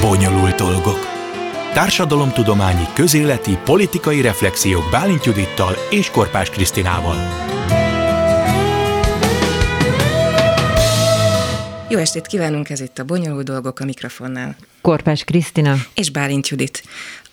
Bonyolult dolgok. Társadalomtudományi, közéleti, politikai reflexiók Bálint Judittal és Korpás Krisztinával. Jó estét kívánunk, ez itt a Bonyolult Dolgok a mikrofonnál. Korpás Krisztina. És Bálint Judit.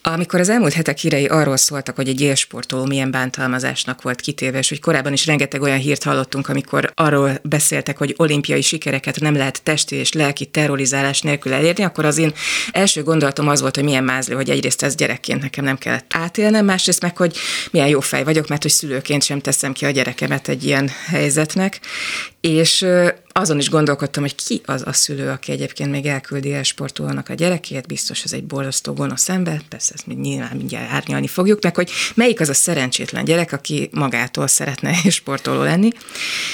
Amikor az elmúlt hetek hírei arról szóltak, hogy egy élsportoló milyen bántalmazásnak volt kitéve, és hogy korábban is rengeteg olyan hírt hallottunk, amikor arról beszéltek, hogy olimpiai sikereket nem lehet testi és lelki terrorizálás nélkül elérni, akkor az én első gondolatom az volt, hogy milyen mázlő, hogy egyrészt ez gyerekként nekem nem kellett átélnem, másrészt meg, hogy milyen jó fej vagyok, mert hogy szülőként sem teszem ki a gyerekemet egy ilyen helyzetnek. És azon is gondolkodtam, hogy ki az a szülő, aki egyébként még elküldi el sportolónak a gyerekét, biztos ez egy borzasztó gonosz ember, persze ezt még nyilván mindjárt árnyalni fogjuk, meg hogy melyik az a szerencsétlen gyerek, aki magától szeretne sportoló lenni.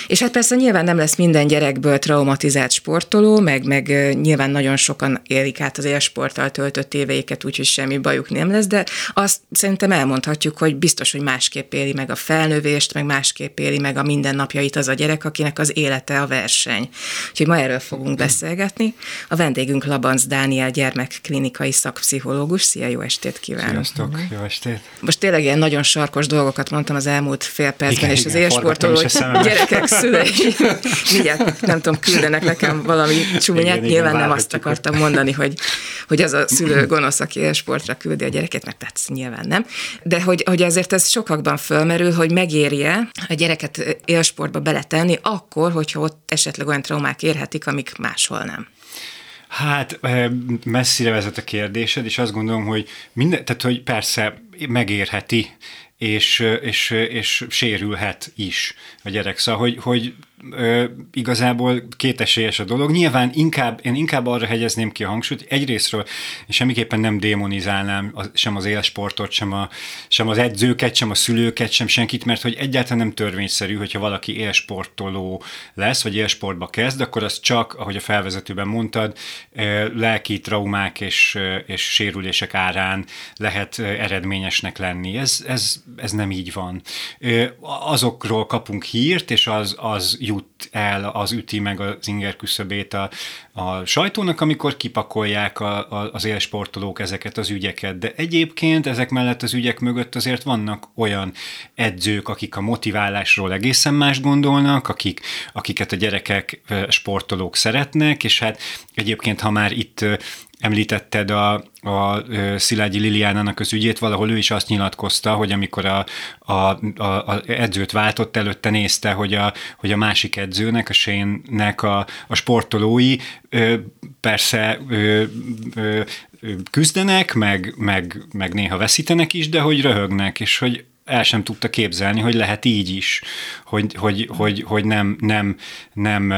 És hát persze nyilván nem lesz minden gyerekből traumatizált sportoló, meg, meg nyilván nagyon sokan élik át az élsporttal töltött éveiket, úgyhogy semmi bajuk nem lesz, de azt szerintem elmondhatjuk, hogy biztos, hogy másképp éli meg a felnövést, meg másképp éli meg a mindennapjait az a gyerek, akinek az élete a verseny. Úgyhogy ma erről fogunk beszélgetni. A vendégünk Labanc Dániel gyermekklinikai szakpszichológus. Szia, jó estét kívánok! Sziasztok, jó estét! Most tényleg ilyen nagyon sarkos dolgokat mondtam az elmúlt fél percben, igen, és az élsportoló gyerekek szülei, mindjárt nem tudom, küldenek nekem valami csúnyát. Igen, Nyilván igen, nem azt akartam mondani, hogy, hogy az a szülő gonosz, aki élsportra küldi a gyereket, mert tehát nyilván nem. De hogy, hogy azért ez sokakban fölmerül, hogy megérje a gyereket élsportba beletenni, akkor, hogyha ott esetleg olyan traumák érhetik, amik máshol nem? Hát messzire vezet a kérdésed, és azt gondolom, hogy minden, tehát hogy persze megérheti, és, és, és sérülhet is a gyerek. Szóval, hogy, hogy ö, igazából kétesélyes a dolog. Nyilván inkább, én inkább arra hegyezném ki a hangsúlyt, egyrésztről és semmiképpen nem démonizálnám az, sem az élsportot, sem, a, sem az edzőket, sem a szülőket, sem senkit, mert hogy egyáltalán nem törvényszerű, hogyha valaki élsportoló lesz, vagy élsportba kezd, akkor az csak, ahogy a felvezetőben mondtad, lelki traumák és, és sérülések árán lehet eredményesnek lenni. Ez, ez, ez nem így van. Azokról kapunk hírt, és az, az jut el, az üti meg az inger küszöbét a, a sajtónak, amikor kipakolják a, a, az élsportolók ezeket az ügyeket. De egyébként ezek mellett az ügyek mögött azért vannak olyan edzők, akik a motiválásról egészen más gondolnak, akik, akiket a gyerekek, sportolók szeretnek, és hát egyébként, ha már itt említetted a, a Szilágyi Liliánának az ügyét, valahol ő is azt nyilatkozta, hogy amikor a, a, a, a edzőt váltott, előtte nézte, hogy a, hogy a másik edzőnek, a Sénnek a, a sportolói persze küzdenek, meg, meg, meg néha veszítenek is, de hogy röhögnek, és hogy el sem tudta képzelni, hogy lehet így is, hogy, hogy, hogy, hogy nem, nem, nem,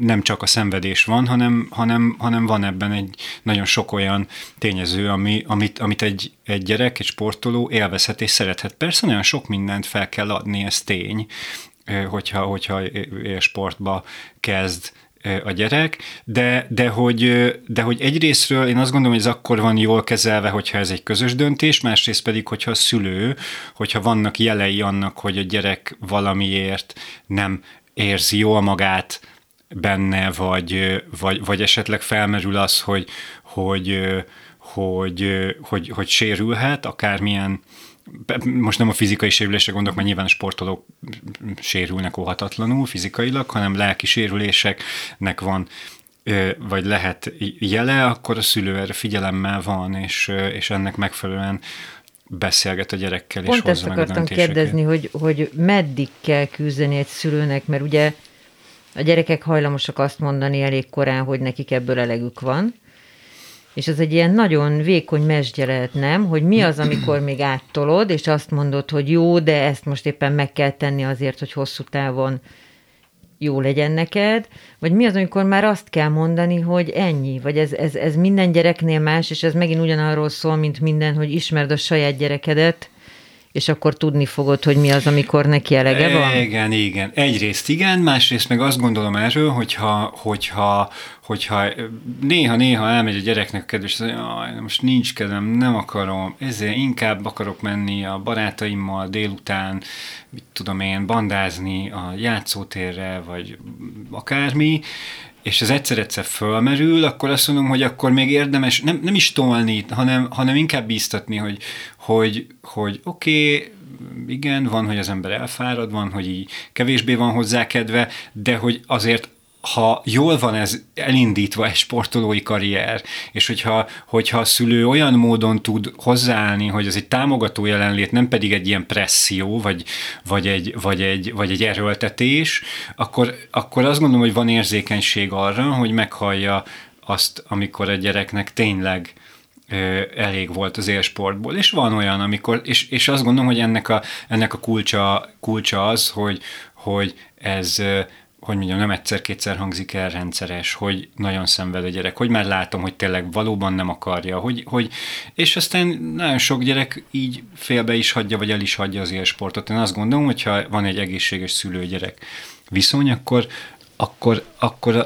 nem csak a szenvedés van, hanem, hanem, hanem van ebben egy nagyon sok olyan tényező, ami, amit, amit egy, egy gyerek, egy sportoló élvezhet és szerethet. Persze nagyon sok mindent fel kell adni, ez tény, hogyha, hogyha sportba kezd a gyerek, de, de, hogy, de hogy egyrésztről én azt gondolom, hogy ez akkor van jól kezelve, hogyha ez egy közös döntés, másrészt pedig, hogyha a szülő, hogyha vannak jelei annak, hogy a gyerek valamiért nem érzi jól magát benne, vagy, vagy, vagy esetleg felmerül az, hogy, hogy, hogy, hogy, hogy, hogy sérülhet, akármilyen most nem a fizikai sérülésre gondolok, mert nyilván a sportolók sérülnek óhatatlanul fizikailag, hanem lelki sérüléseknek van vagy lehet jele, akkor a szülő erre figyelemmel van, és, és ennek megfelelően beszélget a gyerekkel, Pont és hozza ezt akartam kérdezni, hogy, hogy meddig kell küzdeni egy szülőnek, mert ugye a gyerekek hajlamosak azt mondani elég korán, hogy nekik ebből elegük van, és ez egy ilyen nagyon vékony mesdje lehet, nem? Hogy mi az, amikor még áttolod, és azt mondod, hogy jó, de ezt most éppen meg kell tenni azért, hogy hosszú távon jó legyen neked, vagy mi az, amikor már azt kell mondani, hogy ennyi, vagy ez, ez, ez minden gyereknél más, és ez megint ugyanarról szól, mint minden, hogy ismerd a saját gyerekedet, és akkor tudni fogod, hogy mi az, amikor neki elege van? Igen, igen. Egyrészt igen, másrészt meg azt gondolom erről, hogyha, hogyha, hogyha néha-néha elmegy a gyereknek a kedves, hogy most nincs kedvem, nem akarom, ezért inkább akarok menni a barátaimmal délután, mit tudom én, bandázni a játszótérre, vagy akármi, és ez egyszer-egyszer fölmerül, akkor azt mondom, hogy akkor még érdemes nem, nem is tolni, hanem, hanem inkább bíztatni, hogy, hogy, hogy oké, okay, igen, van, hogy az ember elfárad, van, hogy így kevésbé van hozzá kedve, de hogy azért ha jól van ez elindítva egy sportolói karrier, és hogyha, hogyha a szülő olyan módon tud hozzáállni, hogy ez egy támogató jelenlét, nem pedig egy ilyen presszió, vagy, vagy, egy, vagy, egy, vagy egy erőltetés, akkor, akkor azt gondolom, hogy van érzékenység arra, hogy meghallja azt, amikor a gyereknek tényleg elég volt az élsportból. És van olyan, amikor, és, és azt gondolom, hogy ennek a, ennek a kulcsa, kulcsa az, hogy, hogy ez hogy mondjam, nem egyszer-kétszer hangzik el rendszeres, hogy nagyon szenved a gyerek, hogy már látom, hogy tényleg valóban nem akarja, hogy, hogy és aztán nagyon sok gyerek így félbe is hagyja, vagy el is hagyja az élsportot. Én azt gondolom, hogyha van egy egészséges szülő-gyerek viszony, akkor, akkor, akkor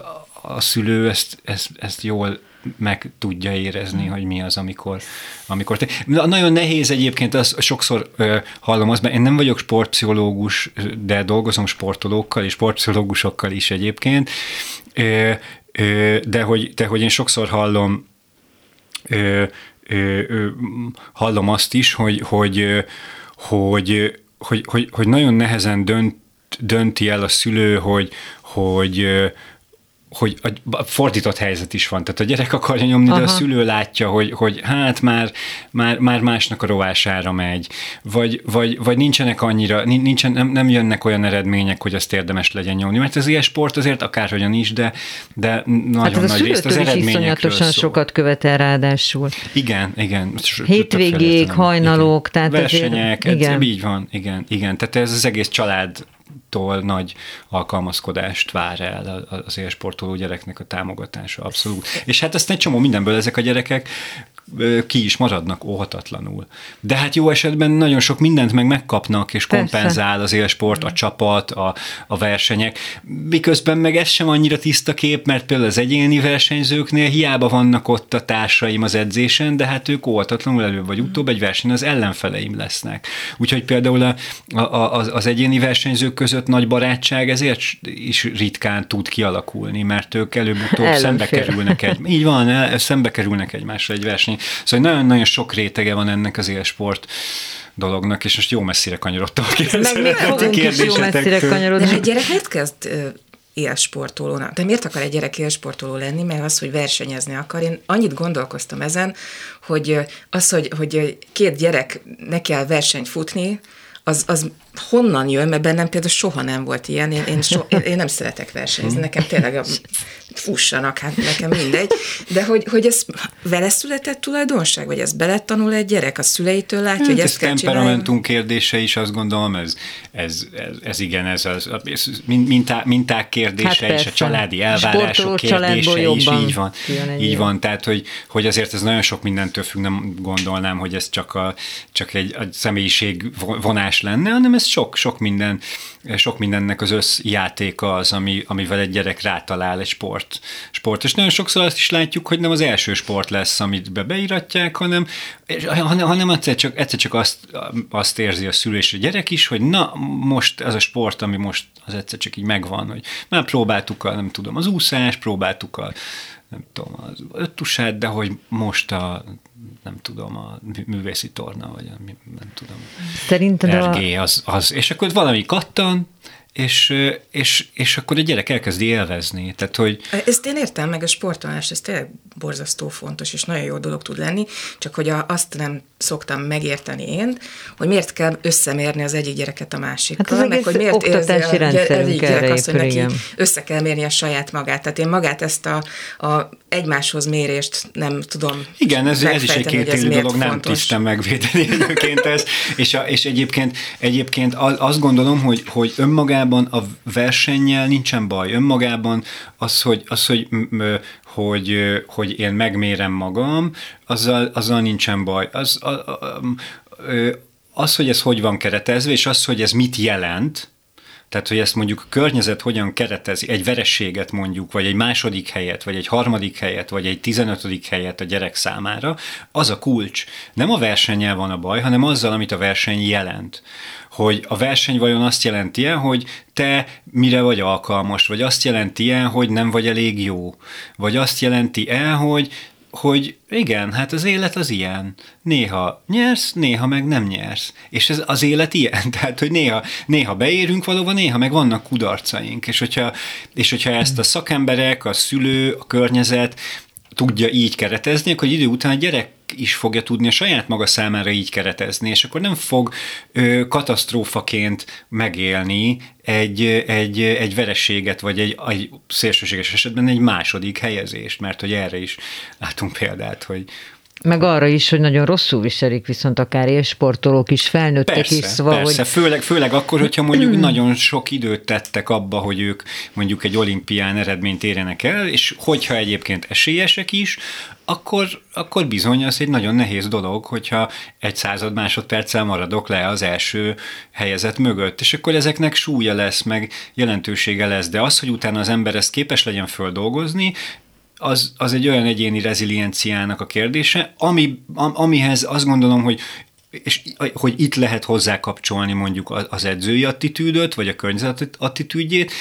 a, szülő ezt, ezt, ezt jól meg tudja érezni, hogy mi az, amikor, amikor te... Nagyon nehéz egyébként, az sokszor ö, hallom azt, mert én nem vagyok sportpszichológus, de dolgozom sportolókkal és sportpszichológusokkal is egyébként, ö, ö, de, hogy, de hogy én sokszor hallom ö, ö, ö, hallom azt is, hogy, hogy, hogy, hogy, hogy, hogy nagyon nehezen dönt, dönti el a szülő, hogy, hogy, hogy a fordított helyzet is van. Tehát a gyerek akarja nyomni, Aha. de a szülő látja, hogy, hogy hát már, már, már másnak a rovására megy, vagy, vagy, vagy nincsenek annyira, nincsen, nem, nem jönnek olyan eredmények, hogy azt érdemes legyen nyomni. Mert az ilyen sport azért akárhogyan is, de, de nagyon hát az nagy részt az eredményekről is szól. sokat követel ráadásul. Igen, igen. Hétvégék, hajnalok, igen. tehát versenyek, azért, igen. így van, igen, igen. Tehát ez az egész család tól nagy alkalmazkodást vár el az élsportoló gyereknek a támogatása, abszolút. És hát ezt egy csomó mindenből ezek a gyerekek ki is maradnak óhatatlanul. De hát jó esetben nagyon sok mindent meg megkapnak, és Persze. kompenzál az élsport, a csapat, a, a versenyek. Miközben meg ez sem annyira tiszta kép, mert például az egyéni versenyzőknél hiába vannak ott a társaim az edzésen, de hát ők óhatatlanul előbb vagy utóbb egy verseny az ellenfeleim lesznek. Úgyhogy például a, a, az, az egyéni versenyzők között nagy barátság ezért is ritkán tud kialakulni, mert ők előbb-utóbb szembe kerülnek egy, így van, el, szembe kerülnek egymásra egy verseny Szóval nagyon-nagyon sok rétege van ennek az élsport dolognak, és most jó messzire kanyarodtam a Meg még fogunk is jó messzire kanyarodni. De egy gyerek miért kezd élsportolónak. De miért akar egy gyerek élsportoló lenni? Mert az, hogy versenyezni akar. Én annyit gondolkoztam ezen, hogy az, hogy, hogy két gyerek ne kell versenyt futni, az, az honnan jön, mert bennem például soha nem volt ilyen, én, én, so, én, én nem szeretek versenyezni, nekem tényleg a, fussanak, hát nekem mindegy, de hogy, hogy ez vele született tulajdonság, vagy ez beletanul egy gyerek, a szüleitől látja, hát hogy ezt ez kell temperamentum kérdése is, azt gondolom, ez, ez, ez, ez igen, ez az ez mintá, minták kérdése hát és a családi elvárások kérdése is, így van, így van, tehát hogy, hogy azért ez nagyon sok mindentől függ, nem gondolnám, hogy ez csak, a, csak egy a személyiség vonás lenne, hanem ez ez sok, sok minden, sok mindennek az összjátéka az, ami, amivel egy gyerek rátalál egy sport. sport. És nagyon sokszor azt is látjuk, hogy nem az első sport lesz, amit be beiratják, hanem, hanem, hanem egyszer csak, egyszer csak azt, azt érzi a szülő és a gyerek is, hogy na, most ez a sport, ami most az egyszer csak így megvan, hogy már próbáltuk a, nem tudom, az úszás, próbáltuk a nem tudom, az öttusát, de hogy most a nem tudom, a művészi torna, vagy a, nem tudom, Szerinted RG, az, az, és akkor valami kattan, és, és, és akkor a gyerek elkezdi élvezni. Tehát, hogy... Ezt én értem, meg a sportolás, ez tényleg borzasztó fontos, és nagyon jó dolog tud lenni, csak hogy a, azt nem szoktam megérteni én, hogy miért kell összemérni az egyik gyereket a másikkal, hát meg hogy miért érzi a, egyik gyerek azt, hogy neki össze kell mérni a saját magát. Tehát én magát ezt a, a egymáshoz mérést nem tudom Igen, ez, ez is egy kétélű dolog, fontos. nem tisztem megvédeni egyébként ez, és, a, és egyébként, egyébként azt gondolom, hogy, hogy önmagában a versennyel nincsen baj, önmagában az, hogy, az, hogy hogy, hogy én megmérem magam, azzal, azzal nincsen baj. Az, a, a, az, hogy ez hogy van keretezve, és az, hogy ez mit jelent, Tehát, hogy ezt mondjuk a környezet hogyan keretezi, egy verességet mondjuk, vagy egy második helyet, vagy egy harmadik helyet, vagy egy tizenötödik helyet a gyerek számára, az a kulcs. Nem a versennyel van a baj, hanem azzal, amit a verseny jelent hogy a verseny vajon azt jelenti -e, hogy te mire vagy alkalmas, vagy azt jelenti -e, hogy nem vagy elég jó, vagy azt jelenti el, hogy hogy igen, hát az élet az ilyen. Néha nyersz, néha meg nem nyersz. És ez az élet ilyen. Tehát, hogy néha, néha beérünk valóban, néha meg vannak kudarcaink. És hogyha, és hogyha ezt a szakemberek, a szülő, a környezet tudja így keretezni, akkor idő után a gyerek is fogja tudni a saját maga számára így keretezni, és akkor nem fog ö, katasztrófaként megélni egy, egy, egy vereséget, vagy egy, egy szélsőséges esetben egy második helyezést, mert hogy erre is látunk példát, hogy, meg arra is, hogy nagyon rosszul viselik viszont akár élsportolók is, felnőttek persze, is. Szóval, persze, hogy... főleg, főleg akkor, hogyha mondjuk nagyon sok időt tettek abba, hogy ők mondjuk egy olimpián eredményt érjenek el, és hogyha egyébként esélyesek is, akkor, akkor bizony az egy nagyon nehéz dolog, hogyha egy század másodperccel maradok le az első helyezet mögött, és akkor ezeknek súlya lesz, meg jelentősége lesz, de az, hogy utána az ember ezt képes legyen földolgozni, az, az egy olyan egyéni rezilienciának a kérdése, ami, amihez azt gondolom, hogy és hogy itt lehet hozzá kapcsolni mondjuk az edzői attitűdöt, vagy a környezet attitűdjét,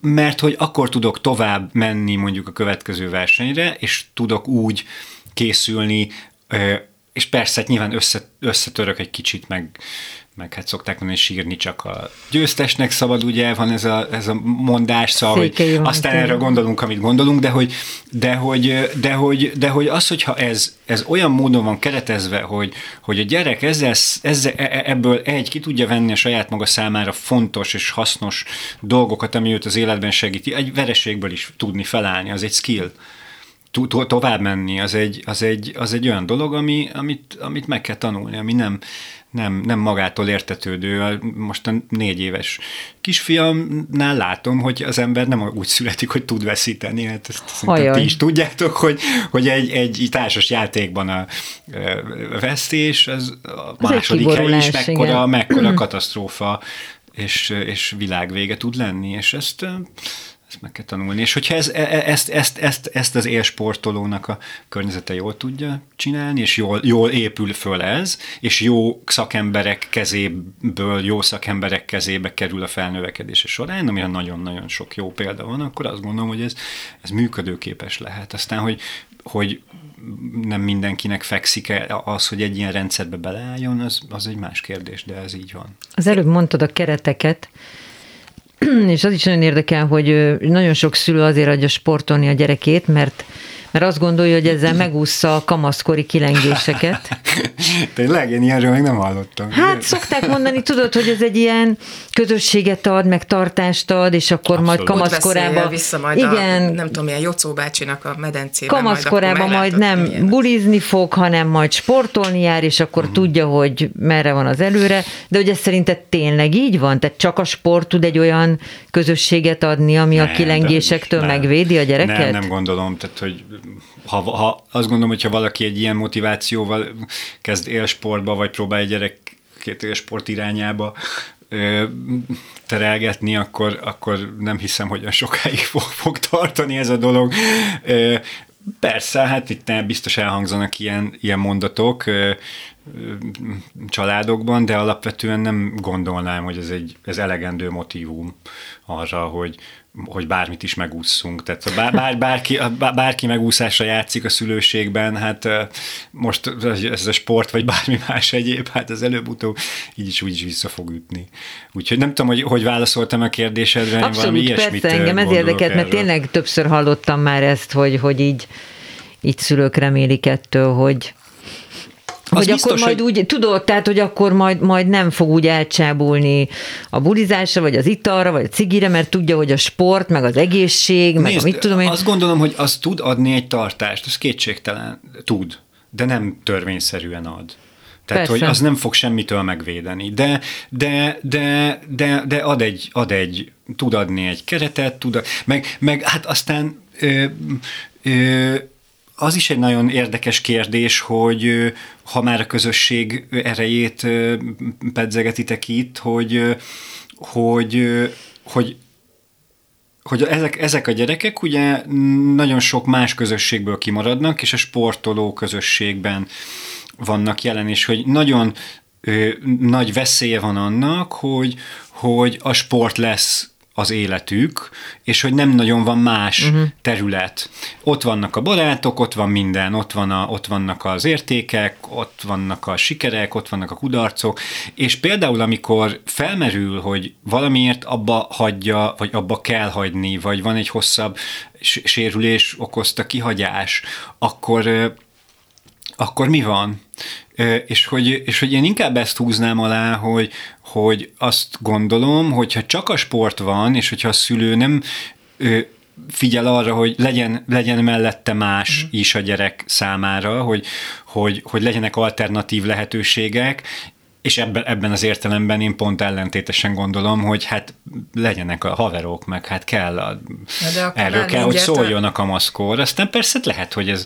mert hogy akkor tudok tovább menni mondjuk a következő versenyre, és tudok úgy készülni, és persze nyilván össze, összetörök egy kicsit, meg, meg hát szokták mondani, hogy sírni csak a győztesnek szabad, ugye van ez a, ez a mondás, szóval, hogy aztán erre gondolunk, amit gondolunk, de hogy, de hogy, de hogy, de hogy az, hogyha ez, ez olyan módon van keretezve, hogy, hogy a gyerek ezzel, ezzel, e, e, ebből egy ki tudja venni a saját maga számára fontos és hasznos dolgokat, ami őt az életben segíti, egy vereségből is tudni felállni, az egy skill. To- tovább menni, az egy, az egy, az egy olyan dolog, ami, amit, amit meg kell tanulni, ami nem, nem, nem magától értetődő. Most a négy éves kisfiamnál látom, hogy az ember nem úgy születik, hogy tud veszíteni. Hát ezt ti is tudjátok, hogy, hogy egy, egy társas játékban a vesztés, az a az második hely is mekkora, mekkora katasztrófa és, és világvége tud lenni, és ezt ezt meg kell tanulni. És hogyha ez, e, e, ezt, ezt, ezt, ezt az élsportolónak a környezete jól tudja csinálni, és jól, jól épül föl ez, és jó szakemberek kezéből, jó szakemberek kezébe kerül a felnövekedése során, ami nagyon-nagyon sok jó példa van, akkor azt gondolom, hogy ez, ez működőképes lehet. Aztán, hogy, hogy nem mindenkinek fekszik -e az, hogy egy ilyen rendszerbe beleálljon, az, az egy más kérdés, de ez így van. Az előbb mondtad a kereteket, és az is nagyon érdekel, hogy nagyon sok szülő azért adja sportolni a gyerekét, mert mert azt gondolja, hogy ezzel megúszza a kamaszkori kilengéseket. Tényleg? Én ilyenről még nem hallottam. Hát szokták mondani, tudod, hogy ez egy ilyen közösséget ad, meg tartást ad, és akkor Abszolút. majd kamaszkorában... vissza majd Igen, a, nem tudom, milyen Jocó bácsinak a medencében. Kamaszkorában majd, majd nem milyen. bulizni fog, hanem majd sportolni jár, és akkor uh-huh. tudja, hogy merre van az előre. De hogy ez szerinted tényleg így van? Tehát csak a sport tud egy olyan közösséget adni, ami nem, a kilengésektől nem, megvédi a gyereket? Nem, nem gondolom. Tehát, hogy ha, ha azt gondolom, hogyha valaki egy ilyen motivációval kezd élsportba, vagy próbál egy gyerekét élsport irányába terelgetni, akkor, akkor nem hiszem, hogy olyan sokáig fog, fog tartani ez a dolog. Persze, hát itt biztos elhangzanak ilyen, ilyen mondatok családokban, de alapvetően nem gondolnám, hogy ez egy ez elegendő motivum arra, hogy, hogy bármit is megúszunk. Tehát bár, bár, bárki, bárki megúszásra játszik a szülőségben, hát most ez a sport, vagy bármi más egyéb, hát az előbb-utóbb így is úgy is vissza fog ütni. Úgyhogy nem tudom, hogy hogy válaszoltam a kérdésedre, Abszolút, valami ilyesmit persze, engem ez érdekelt, mert tényleg többször hallottam már ezt, hogy, hogy így, így szülők remélik ettől, hogy, hogy biztos, akkor majd hogy... úgy, tudod, tehát, hogy akkor majd, majd nem fog úgy elcsábulni a bulizásra, vagy az italra, vagy a cigire, mert tudja, hogy a sport, meg az egészség, Nézd, meg a mit tudom én. Azt gondolom, hogy az tud adni egy tartást, az kétségtelen tud, de nem törvényszerűen ad. Tehát, Persze. hogy az nem fog semmitől megvédeni. De, de, de, de, de ad, egy, ad egy, tud adni egy keretet, tud, meg, meg hát aztán ö, ö, az is egy nagyon érdekes kérdés, hogy ha már a közösség erejét pedzegetitek itt, hogy hogy, hogy hogy ezek, ezek a gyerekek ugye nagyon sok más közösségből kimaradnak, és a sportoló közösségben vannak jelen, és hogy nagyon ö, nagy veszélye van annak, hogy, hogy a sport lesz az életük, és hogy nem nagyon van más uh-huh. terület. Ott vannak a barátok, ott van minden, ott, van a, ott vannak az értékek, ott vannak a sikerek, ott vannak a kudarcok, és például amikor felmerül, hogy valamiért abba hagyja, vagy abba kell hagyni, vagy van egy hosszabb sérülés okozta kihagyás, akkor akkor mi van? És hogy, és hogy én inkább ezt húznám alá, hogy, hogy azt gondolom, hogyha csak a sport van, és hogyha a szülő nem figyel arra, hogy legyen, legyen mellette más uh-huh. is a gyerek számára, hogy, hogy, hogy legyenek alternatív lehetőségek, és ebben, ebben az értelemben én pont ellentétesen gondolom, hogy hát legyenek a haverok, meg hát kell, a, erről kell, hogy szóljon a kamaszkor. Aztán persze lehet, hogy ez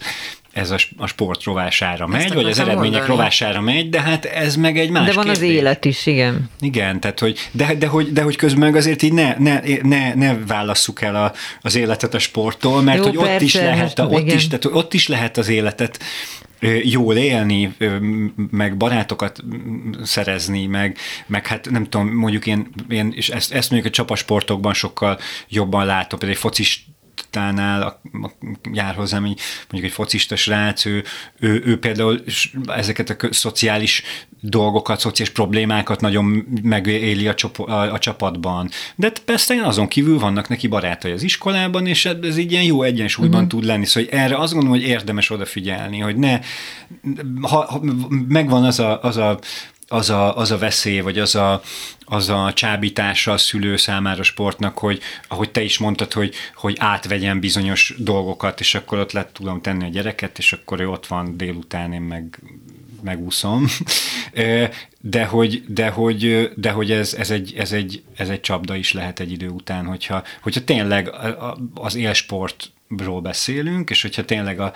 ez a, a sport rovására megy, vagy az eredmények mondani. rovására megy, de hát ez meg egy más De van kérdés. az élet is, igen. Igen, tehát hogy, de, de, hogy, de hogy közben meg azért így ne, ne, ne, ne válasszuk el a, az életet a sporttól, mert Jó, hogy persze, ott is lehet, a, ott, is, tehát, ott is lehet az életet jól élni, meg barátokat szerezni, meg, meg hát nem tudom, mondjuk én, én és ezt, ezt mondjuk a csapasportokban sokkal jobban látom, például egy focis Tánál a, a, jár hozzám egy, mondjuk egy focista srác, ő, ő, ő például ezeket a szociális dolgokat, szociális problémákat nagyon megéli a, csop, a, a csapatban. De persze azon kívül vannak neki barátai az iskolában, és ez így ilyen jó egyensúlyban mm-hmm. tud lenni. Szóval erre azt gondolom, hogy érdemes odafigyelni, hogy ne, ha, ha megvan az a, az a az a, az a veszély, vagy az a, az a csábítása a szülő számára sportnak, hogy ahogy te is mondtad, hogy, hogy átvegyen bizonyos dolgokat, és akkor ott lehet tudom tenni a gyereket, és akkor ő ott van délután, én meg megúszom. De hogy, de hogy, de hogy ez, ez, egy, ez, egy, ez egy csapda is lehet egy idő után, hogyha, hogyha tényleg az élsportról beszélünk, és hogyha tényleg a,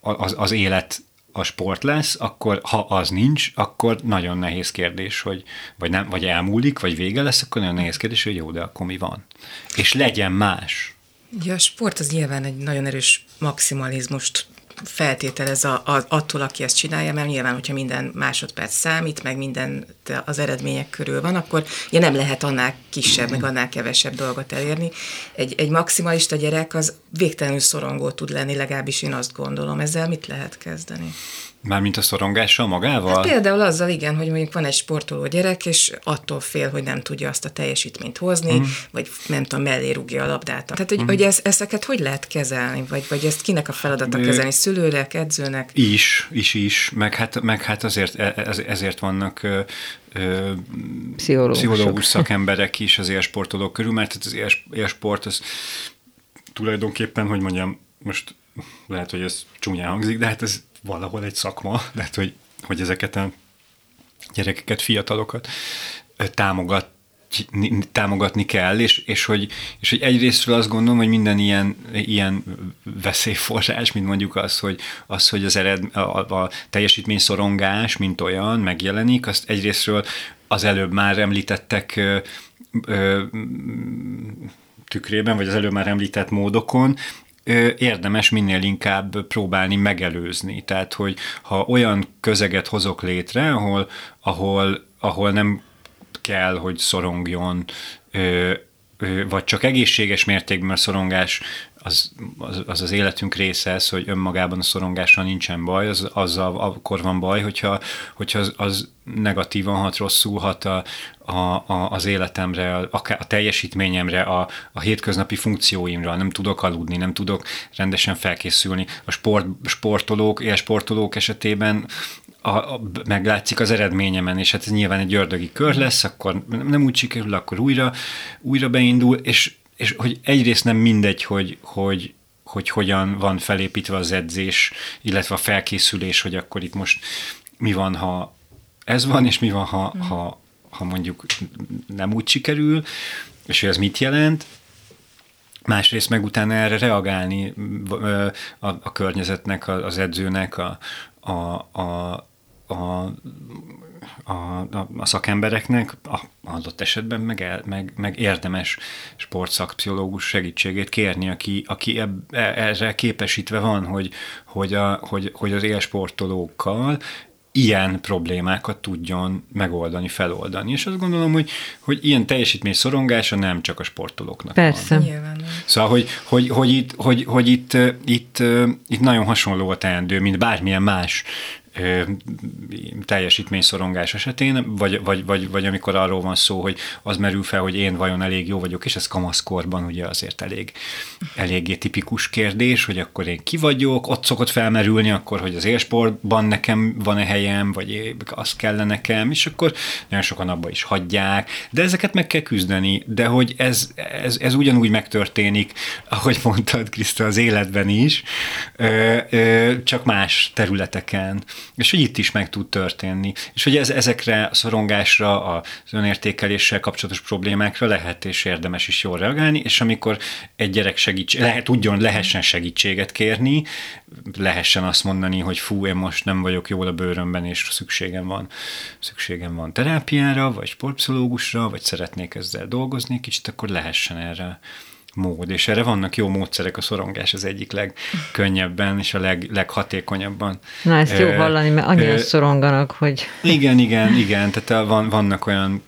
az, az élet a sport lesz, akkor ha az nincs, akkor nagyon nehéz kérdés, hogy vagy, nem, vagy elmúlik, vagy vége lesz, akkor nagyon nehéz kérdés, hogy jó, de akkor mi van? És legyen más. Ja, a sport az nyilván egy nagyon erős maximalizmust feltételez a, a, attól, aki ezt csinálja, mert nyilván, hogyha minden másodperc számít, meg minden az eredmények körül van, akkor ja, nem lehet annál kisebb, meg annál kevesebb dolgot elérni. Egy, egy maximalista gyerek az végtelenül szorongó tud lenni, legalábbis én azt gondolom. Ezzel mit lehet kezdeni? Mármint a szorongással magával? Hát például azzal, igen, hogy mondjuk van egy sportoló gyerek, és attól fél, hogy nem tudja azt a teljesítményt hozni, mm. vagy nem tudom, mellé rúgja a labdát. Tehát, hogy, mm. hogy ez, ezeket hogy lehet kezelni, vagy, vagy ezt kinek a feladata kezelni, szülőnek, edzőnek? Is, is, is, meg hát, meg hát azért, e, ez, ezért vannak ö, ö, pszichológus szakemberek is az élsportolók körül, mert az élsport az tulajdonképpen, hogy mondjam, most lehet, hogy ez csúnyán hangzik, de hát ez valahol egy szakma, lehet, hogy, hogy ezeket a gyerekeket, fiatalokat támogat, támogatni kell, és, és, hogy, és hogy egyrésztről azt gondolom, hogy minden ilyen, ilyen veszélyforrás, mint mondjuk az, hogy, az, hogy az ered, a, a teljesítményszorongás, mint olyan megjelenik, azt egyrésztről az előbb már említettek ö, ö, tükrében, vagy az előbb már említett módokon, érdemes minél inkább próbálni megelőzni. Tehát, hogy ha olyan közeget hozok létre, ahol, ahol, ahol nem kell, hogy szorongjon, vagy csak egészséges mértékben, mert szorongás az, az, az az életünk része ez, hogy önmagában a szorongással nincsen baj, az, azzal akkor van baj, hogyha, hogyha az, az negatívan hat, rosszul hat a, a, a, az életemre, a, a teljesítményemre, a, a hétköznapi funkcióimra, nem tudok aludni, nem tudok rendesen felkészülni. A sport, sportolók, sportolók esetében a, a, meglátszik az eredményemen, és hát ez nyilván egy ördögi kör lesz, akkor nem úgy sikerül, akkor újra, újra beindul, és és hogy egyrészt nem mindegy, hogy, hogy, hogy hogyan van felépítve az edzés, illetve a felkészülés, hogy akkor itt most mi van, ha ez van, és mi van, ha, mm. ha, ha mondjuk nem úgy sikerül, és hogy ez mit jelent, másrészt meg utána erre reagálni a, a környezetnek, az edzőnek, a, a, a, a a, a, a szakembereknek a adott esetben meg, el, meg, meg érdemes sportszakpszichológus segítségét kérni, aki, aki eb, e, erre képesítve van, hogy, hogy, a, hogy, hogy az élsportolókkal ilyen problémákat tudjon megoldani, feloldani. És azt gondolom, hogy, hogy ilyen teljesítmény szorongása nem csak a sportolóknak Persze. van. Szóval, hogy, hogy, hogy, itt, hogy, hogy itt, itt, itt nagyon hasonló a teendő, mint bármilyen más teljesítményszorongás esetén, vagy, vagy, vagy, vagy amikor arról van szó, hogy az merül fel, hogy én vajon elég jó vagyok, és ez kamaszkorban ugye azért elég, eléggé tipikus kérdés, hogy akkor én ki vagyok, ott szokott felmerülni akkor, hogy az élsportban nekem van-e helyem, vagy az kellene nekem, és akkor nagyon sokan abba is hagyják, de ezeket meg kell küzdeni, de hogy ez, ez, ez ugyanúgy megtörténik, ahogy mondtad, Kriszta, az életben is, csak más területeken és hogy itt is meg tud történni. És hogy ez, ezekre a szorongásra, az önértékeléssel kapcsolatos problémákra lehet és érdemes is jól reagálni, és amikor egy gyerek segítség, lehet, tudjon, lehessen segítséget kérni, lehessen azt mondani, hogy fú, én most nem vagyok jól a bőrömben, és szükségem van, szükségem van terápiára, vagy sportpszichológusra, vagy szeretnék ezzel dolgozni kicsit, akkor lehessen erre mód, és erre vannak jó módszerek, a szorongás az egyik legkönnyebben és a leg, leghatékonyabban. Na, ezt jó hallani, mert annyira szoronganak, hogy... Igen, igen, igen, tehát van, vannak olyan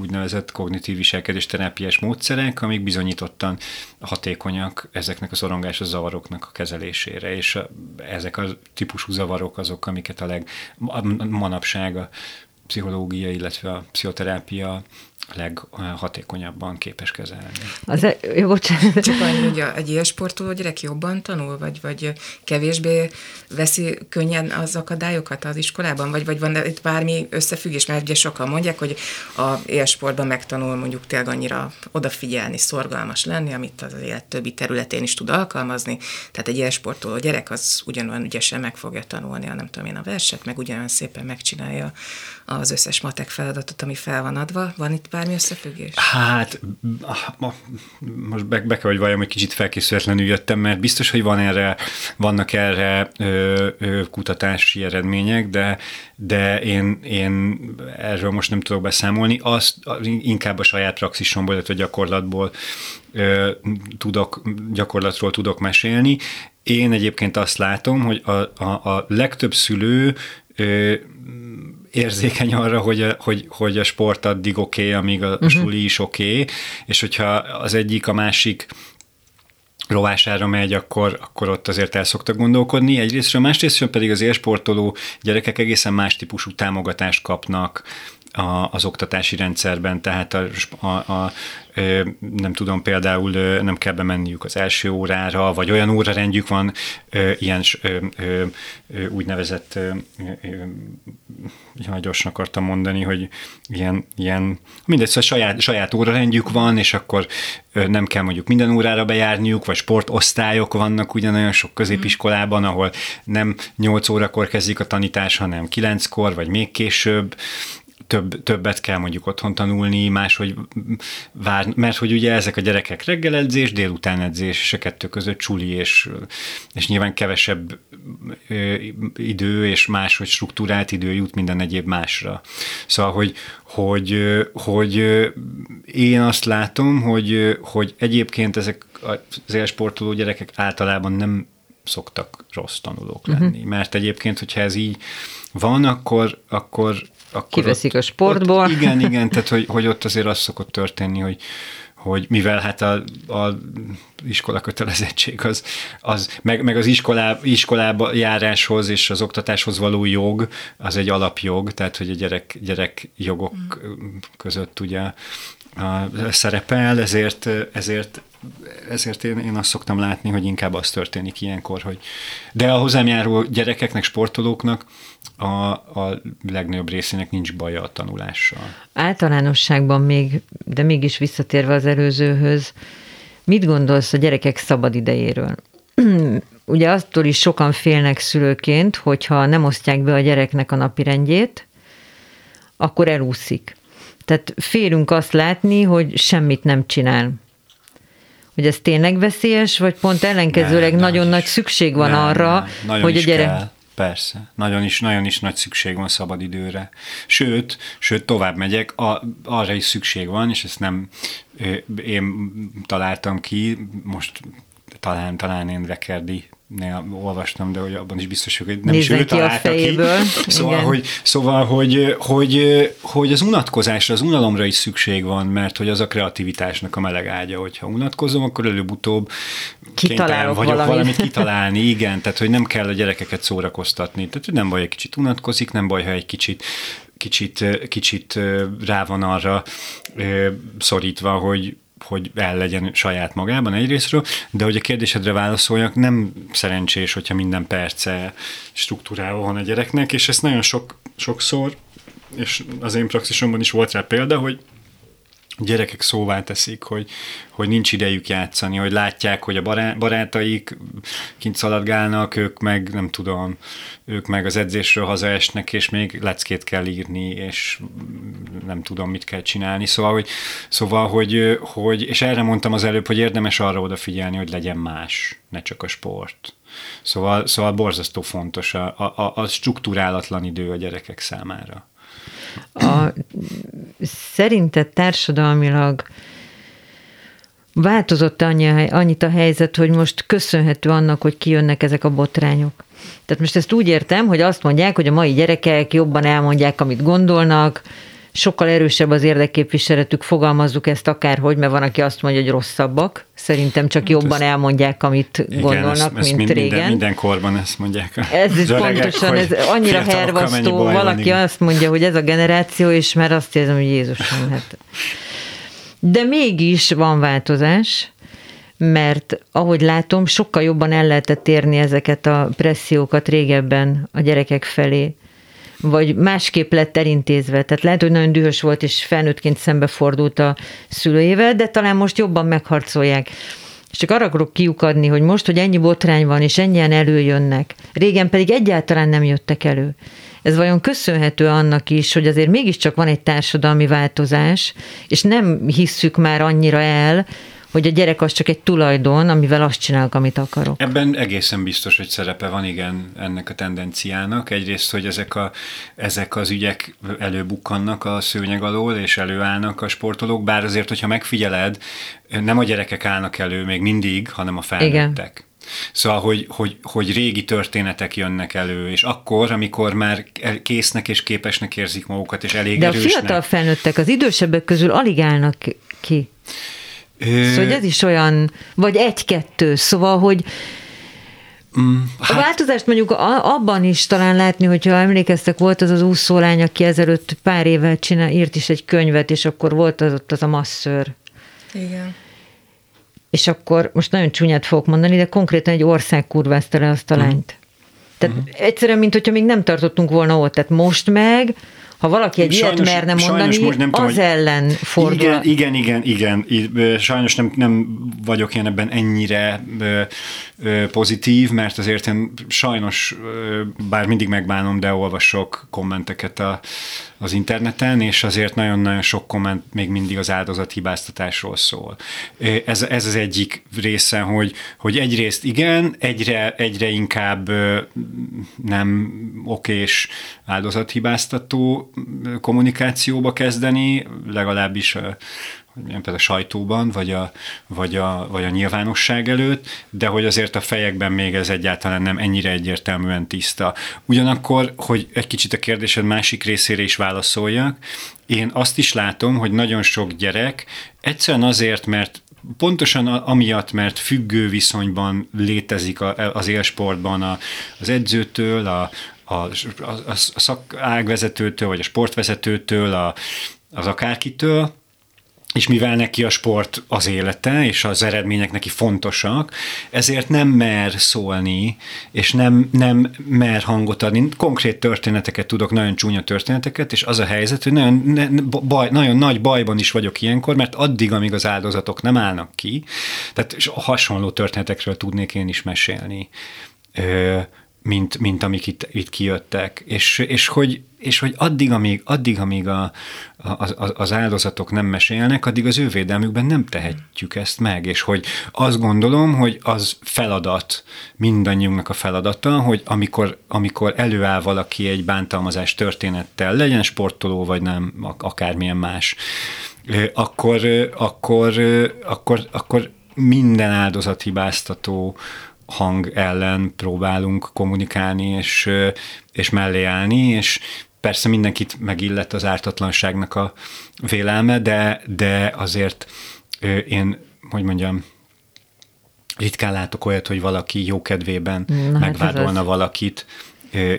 úgynevezett kognitív viselkedés terápiás módszerek, amik bizonyítottan hatékonyak ezeknek a szorongásos zavaroknak a kezelésére, és ezek a típusú zavarok azok, amiket a leg manapság a pszichológia, illetve a pszichoterápia leghatékonyabban képes kezelni. Az, e, jó, bocsánat. Csak annyi, hogy egy ilyen sportoló gyerek jobban tanul, vagy, vagy kevésbé veszi könnyen az akadályokat az iskolában, vagy, vagy van itt bármi összefüggés, mert ugye sokan mondják, hogy a élsportban megtanul mondjuk tényleg annyira odafigyelni, szorgalmas lenni, amit az élet többi területén is tud alkalmazni. Tehát egy élsportoló gyerek az ugyanolyan ügyesen meg fogja tanulni, a nem tudom én a verset, meg ugyanolyan szépen megcsinálja az összes matek feladatot, ami fel van adva. Van itt bármi összefüggés? Hát, most be, be kell, hogy valljam, hogy kicsit felkészületlenül jöttem, mert biztos, hogy van erre, vannak erre ö, ö, kutatási eredmények, de, de én, én erről most nem tudok beszámolni. Azt inkább a saját praxisomból, illetve gyakorlatból ö, tudok, gyakorlatról tudok mesélni. Én egyébként azt látom, hogy a, a, a legtöbb szülő érzékeny arra, hogy a, hogy, hogy a sport addig oké, okay, amíg a, uh-huh. suli is oké, okay, és hogyha az egyik a másik rovására megy, akkor, akkor ott azért el szoktak gondolkodni. Egyrésztről, másrésztről pedig az élsportoló gyerekek egészen más típusú támogatást kapnak, a, az oktatási rendszerben, tehát a, a, a, nem tudom, például nem kell bemenniük az első órára, vagy olyan órarendjük van, ilyen úgynevezett, jaj, gyorsan akartam mondani, hogy ilyen, ilyen mindegy, szóval saját, saját órarendjük van, és akkor nem kell mondjuk minden órára bejárniuk, vagy sportosztályok vannak ugyanolyan sok középiskolában, ahol nem 8 órakor kezdik a tanítás, hanem 9-kor, vagy még később, több, többet kell mondjuk otthon tanulni, máshogy vár, mert hogy ugye ezek a gyerekek reggeledzés, délután edzés, és a kettő között csuli, és, és nyilván kevesebb ö, idő, és máshogy struktúrált idő jut minden egyéb másra. Szóval, hogy, hogy, hogy én azt látom, hogy, hogy egyébként ezek az élsportoló gyerekek általában nem szoktak rossz tanulók lenni, uh-huh. mert egyébként, hogyha ez így van, akkor, akkor akkor Kiveszik ott, a sportból. Ott, igen, igen, tehát hogy, hogy ott azért az szokott történni, hogy, hogy mivel hát a, a iskola kötelezettség az, az meg, meg az iskolá, iskolába járáshoz és az oktatáshoz való jog, az egy alapjog, tehát hogy a gyerek, gyerek jogok mm. között ugye a, szerepel, ezért, ezért ezért én, én azt szoktam látni, hogy inkább az történik ilyenkor, hogy de a hozzám járó gyerekeknek, sportolóknak a, a legnagyobb részének nincs baja a tanulással. Általánosságban még, de mégis visszatérve az előzőhöz, mit gondolsz a gyerekek szabad idejéről? Ugye attól is sokan félnek szülőként, hogyha nem osztják be a gyereknek a napi rendjét, akkor elúszik. Tehát félünk azt látni, hogy semmit nem csinál hogy ez tényleg veszélyes, vagy pont ellenkezőleg nem, nagyon nagy szükség van nem, arra, nem. hogy a gyerek... Kell persze. Nagyon is, nagyon is nagy szükség van szabadidőre. Sőt, sőt, tovább megyek, a, arra is szükség van, és ezt nem én találtam ki, most talán, talán én Rekerdi olvastam, de hogy abban is biztos, hogy nem is ő találta ki. Szóval, hogy, szóval hogy, hogy, hogy az unatkozásra, az unalomra is szükség van, mert hogy az a kreativitásnak a meleg ágya, hogyha unatkozom, akkor előbb-utóbb Kitalálok vagyok valamit. valamit kitalálni, igen, tehát hogy nem kell a gyerekeket szórakoztatni, tehát hogy nem baj, egy kicsit unatkozik, nem baj, ha egy kicsit kicsit, kicsit rá van arra szorítva, hogy, hogy el legyen saját magában egyrésztről, de hogy a kérdésedre válaszoljak, nem szerencsés, hogyha minden perce struktúrálva van a gyereknek, és ezt nagyon sok, sokszor, és az én praxisomban is volt rá példa, hogy gyerekek szóvá teszik, hogy, hogy nincs idejük játszani, hogy látják, hogy a barátaik kint szaladgálnak, ők meg nem tudom, ők meg az edzésről hazaesnek, és még leckét kell írni, és nem tudom, mit kell csinálni. Szóval, hogy, szóval hogy, hogy és erre mondtam az előbb, hogy érdemes arra odafigyelni, hogy legyen más, ne csak a sport. Szóval, szóval borzasztó fontos a, a, a struktúrálatlan idő a gyerekek számára. A, szerinted társadalmilag változott annyi, annyit a helyzet, hogy most köszönhető annak, hogy kijönnek ezek a botrányok? Tehát most ezt úgy értem, hogy azt mondják, hogy a mai gyerekek jobban elmondják, amit gondolnak, sokkal erősebb az érdekképviseletük, fogalmazzuk ezt akárhogy, mert van, aki azt mondja, hogy rosszabbak. Szerintem csak hát jobban ezt, elmondják, amit igen, gondolnak, ezt, ezt mint minden, régen. Minden korban ezt mondják. Ez is pontosan, ez annyira hervasztó. Valaki van, azt mondja, hogy ez a generáció, és már azt érzem, hogy Jézusom, hát. De mégis van változás, mert ahogy látom, sokkal jobban el lehetett érni ezeket a pressziókat régebben a gyerekek felé vagy másképp lett elintézve. Tehát lehet, hogy nagyon dühös volt, és felnőttként szembefordult a szülőjével, de talán most jobban megharcolják. És csak arra akarok kiukadni, hogy most, hogy ennyi botrány van, és ennyien előjönnek, régen pedig egyáltalán nem jöttek elő. Ez vajon köszönhető annak is, hogy azért mégiscsak van egy társadalmi változás, és nem hisszük már annyira el, hogy a gyerek az csak egy tulajdon, amivel azt csinálok, amit akarok. Ebben egészen biztos, hogy szerepe van, igen, ennek a tendenciának. Egyrészt, hogy ezek, a, ezek az ügyek előbukkannak a szőnyeg alól, és előállnak a sportolók, bár azért, hogyha megfigyeled, nem a gyerekek állnak elő még mindig, hanem a felnőttek. Igen. Szóval, hogy, hogy, hogy régi történetek jönnek elő, és akkor, amikor már késznek és képesnek érzik magukat, és elég De erősnek. a fiatal felnőttek az idősebbek közül alig állnak ki. Szóval ez is olyan, vagy egy-kettő, szóval, hogy Mm, hát... A változást mondjuk abban is talán látni, hogyha emlékeztek, volt az az úszólány, aki ezelőtt pár évvel csinál, írt is egy könyvet, és akkor volt az ott az a masször. Igen. És akkor most nagyon csúnyát fogok mondani, de konkrétan egy ország kurvázta le azt a lányt. Mm. Tehát mm. egyszerűen, mint hogyha még nem tartottunk volna ott. Tehát most meg ha valaki egy sajnos, ilyet merne mondani, most nem tudom, az ellen fordul. Igen, igen, igen, igen. Sajnos nem, nem vagyok én ebben ennyire pozitív, mert azért én sajnos, bár mindig megbánom, de olvasok kommenteket a, az interneten, és azért nagyon-nagyon sok komment még mindig az áldozat hibáztatásról szól. Ez, ez az egyik része, hogy, hogy egyrészt igen, egyre, egyre inkább nem okés áldozathibáztató kommunikációba kezdeni, legalábbis hogy például a sajtóban, vagy a, vagy, a, vagy a nyilvánosság előtt, de hogy azért a fejekben még ez egyáltalán nem ennyire egyértelműen tiszta. Ugyanakkor, hogy egy kicsit a kérdésed másik részére is válaszoljak, én azt is látom, hogy nagyon sok gyerek egyszerűen azért, mert pontosan amiatt, mert függő viszonyban létezik az élsportban az edzőtől, a, a, a, a szakágvezetőtől, vagy a sportvezetőtől, a, az akárkitől, és mivel neki a sport az élete, és az eredmények neki fontosak, ezért nem mer szólni, és nem, nem mer hangot adni. Konkrét történeteket tudok, nagyon csúnya történeteket, és az a helyzet, hogy nagyon, ne, baj, nagyon nagy bajban is vagyok ilyenkor, mert addig, amíg az áldozatok nem állnak ki, tehát és hasonló történetekről tudnék én is mesélni. Ö, mint, mint amik itt, itt kijöttek. És, és, hogy, és hogy addig, amíg, addig, amíg a, a, az áldozatok nem mesélnek, addig az ő védelmükben nem tehetjük ezt meg. És hogy azt gondolom, hogy az feladat, mindannyiunknak a feladata, hogy amikor, amikor előáll valaki egy bántalmazás történettel, legyen sportoló, vagy nem, akármilyen más, akkor, akkor, akkor, akkor minden áldozat hibáztató hang ellen próbálunk kommunikálni és, és mellé állni, és persze mindenkit megillet az ártatlanságnak a vélelme, de, de azért én, hogy mondjam, ritkán látok olyat, hogy valaki jó kedvében Na, hát megvádolna hát valakit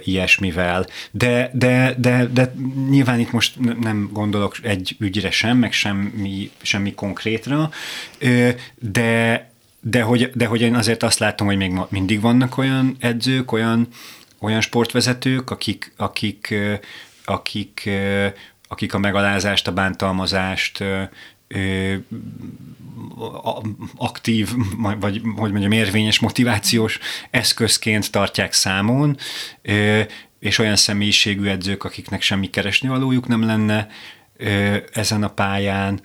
ilyesmivel. De, de, de, de nyilván itt most nem gondolok egy ügyre sem, meg semmi, semmi konkrétra, de, de hogy, de hogy én azért azt látom, hogy még mindig vannak olyan edzők, olyan, olyan sportvezetők, akik, akik, akik, akik a megalázást, a bántalmazást aktív, vagy hogy mondjam, érvényes motivációs eszközként tartják számon, és olyan személyiségű edzők, akiknek semmi keresni valójuk nem lenne ezen a pályán,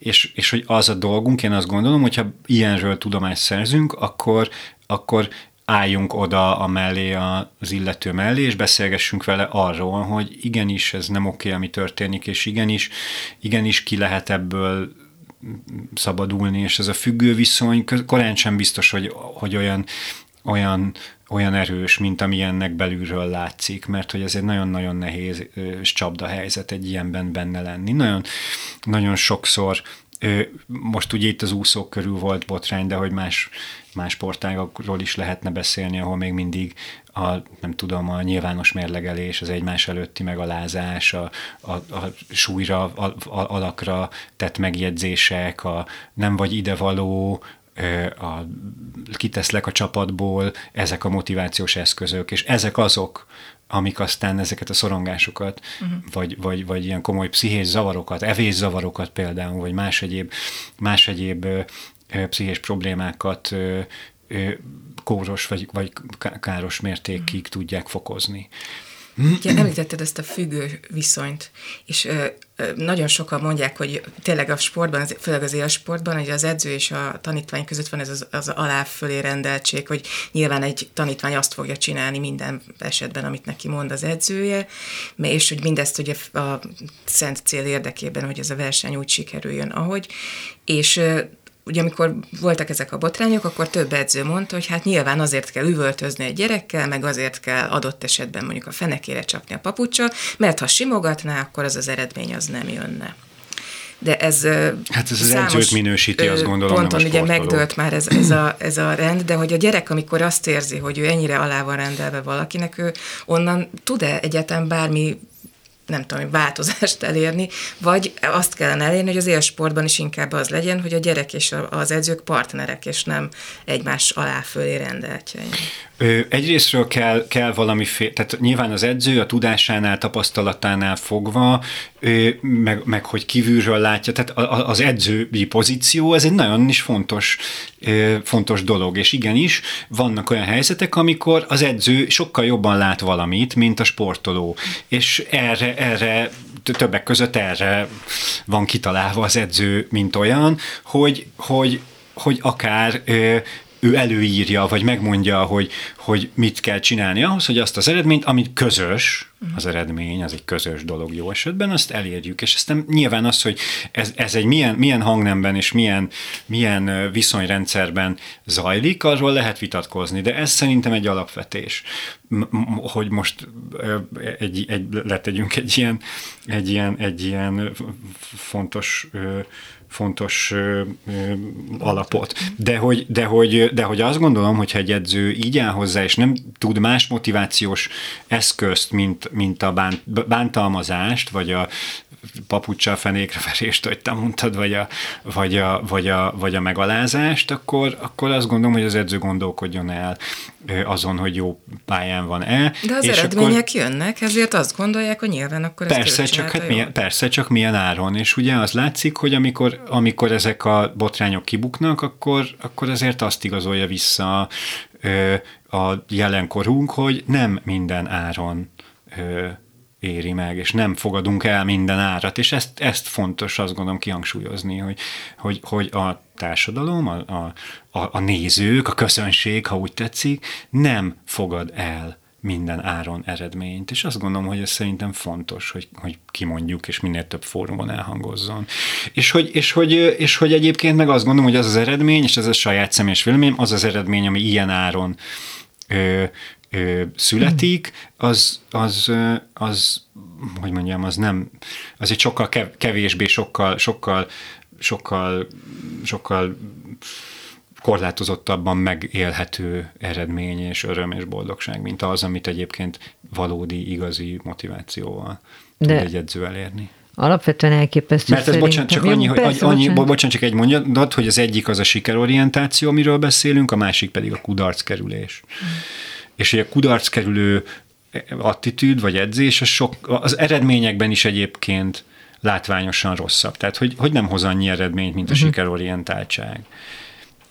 és, és hogy az a dolgunk, én azt gondolom, hogyha ilyenről tudomást szerzünk, akkor, akkor álljunk oda a mellé az illető mellé, és beszélgessünk vele arról, hogy igenis ez nem oké, ami történik, és igenis, igenis ki lehet ebből szabadulni, és ez a függő viszony korán sem biztos, hogy, hogy olyan, olyan, olyan erős, mint amilyennek belülről látszik, mert hogy ez egy nagyon-nagyon nehéz csapda helyzet egy ilyenben benne lenni. Nagyon, nagyon sokszor most ugye itt az úszók körül volt botrány, de hogy más, más sportágokról is lehetne beszélni, ahol még mindig a, nem tudom, a nyilvános mérlegelés, az egymás előtti megalázás, a, a, a súlyra, a, a, alakra tett megjegyzések, a nem vagy idevaló, a, kiteszlek a csapatból, ezek a motivációs eszközök, és ezek azok, amik aztán ezeket a szorongásokat, uh-huh. vagy, vagy, vagy ilyen komoly pszichés zavarokat, evészavarokat például, vagy más egyéb, más egyéb pszichés problémákat kóros vagy, vagy káros mértékig uh-huh. tudják fokozni. Ugye említetted ezt a függő viszonyt, és ö, ö, nagyon sokan mondják, hogy tényleg a sportban, főleg az élsportban, hogy az edző és a tanítvány között van ez az, az alá-fölé rendeltség, hogy nyilván egy tanítvány azt fogja csinálni minden esetben, amit neki mond az edzője, és hogy mindezt ugye a szent cél érdekében, hogy ez a verseny úgy sikerüljön, ahogy, és ugye amikor voltak ezek a botrányok, akkor több edző mondta, hogy hát nyilván azért kell üvöltözni egy gyerekkel, meg azért kell adott esetben mondjuk a fenekére csapni a papucsa, mert ha simogatná, akkor az az eredmény az nem jönne. De ez Hát ez az edzőt minősíti, azt gondolom, Ponton ugye megdőlt már ez, ez, a, ez a rend, de hogy a gyerek, amikor azt érzi, hogy ő ennyire alá van rendelve valakinek, ő onnan tud-e egyetem bármi nem tudom, változást elérni, vagy azt kellene elérni, hogy az élsportban is inkább az legyen, hogy a gyerek és az edzők partnerek, és nem egymás alá fölé rendeltjei. Egyrésztről kell, kell valami, tehát nyilván az edző a tudásánál, tapasztalatánál fogva, meg, meg hogy kívülről látja, tehát az edzői pozíció, ez egy nagyon is fontos, fontos dolog, és igenis vannak olyan helyzetek, amikor az edző sokkal jobban lát valamit, mint a sportoló, és erre, erre többek között erre van kitalálva az edző, mint olyan, hogy, hogy, hogy akár ő előírja, vagy megmondja, hogy, hogy mit kell csinálni ahhoz, hogy azt az eredményt, amit közös, az eredmény, az egy közös dolog jó esetben, azt elérjük. És aztán nyilván az, hogy ez, ez egy milyen, milyen hangnemben és milyen, milyen viszonyrendszerben zajlik, arról lehet vitatkozni, de ez szerintem egy alapvetés, hogy most egy, egy, letegyünk egy ilyen, egy ilyen, egy ilyen fontos fontos alapot. De hogy, de, hogy, de hogy azt gondolom, hogyha egy edző így áll hozzá, és nem tud más motivációs eszközt, mint, mint a bánt, bántalmazást, vagy a papucsal fenékre verést, hogy te mondtad, vagy a, vagy a, vagy a, vagy a megalázást, akkor, akkor azt gondolom, hogy az edző gondolkodjon el azon, hogy jó pályán van-e. De az és eredmények akkor, jönnek, ezért azt gondolják, hogy nyilván akkor persze, csak, hát milyen, persze, csak milyen áron. És ugye az látszik, hogy amikor, amikor ezek a botrányok kibuknak, akkor, akkor ezért azt igazolja vissza a jelenkorunk, hogy nem minden áron éri meg, és nem fogadunk el minden árat, és ezt, ezt fontos azt gondolom kihangsúlyozni, hogy, hogy, hogy a társadalom, a, a, a nézők, a közönség, ha úgy tetszik, nem fogad el minden áron eredményt. És azt gondolom, hogy ez szerintem fontos, hogy, hogy kimondjuk, és minél több fórumon elhangozzon. És hogy, és, hogy, és hogy egyébként meg azt gondolom, hogy az az eredmény, és ez a saját személyes véleményem, az az eredmény, ami ilyen áron ö, ö, születik, az, az, az, hogy mondjam, az nem, az egy sokkal kevésbé, sokkal, sokkal, sokkal, sokkal korlátozottabban megélhető eredmény és öröm és boldogság, mint az, amit egyébként valódi, igazi motivációval De tud egy edző elérni. Alapvetően elképesztő Mert ez bocsánat, csak annyi, hogy, persze, annyi, bocsánat. bocsánat, csak egy mondat, hogy az egyik az a sikerorientáció, amiről beszélünk, a másik pedig a kudarckerülés. Mm. És hogy a kudarckerülő attitűd vagy edzés, az, sok, az eredményekben is egyébként látványosan rosszabb. Tehát, hogy, hogy nem hoz annyi eredményt, mint a uh-huh. sikerorientáltság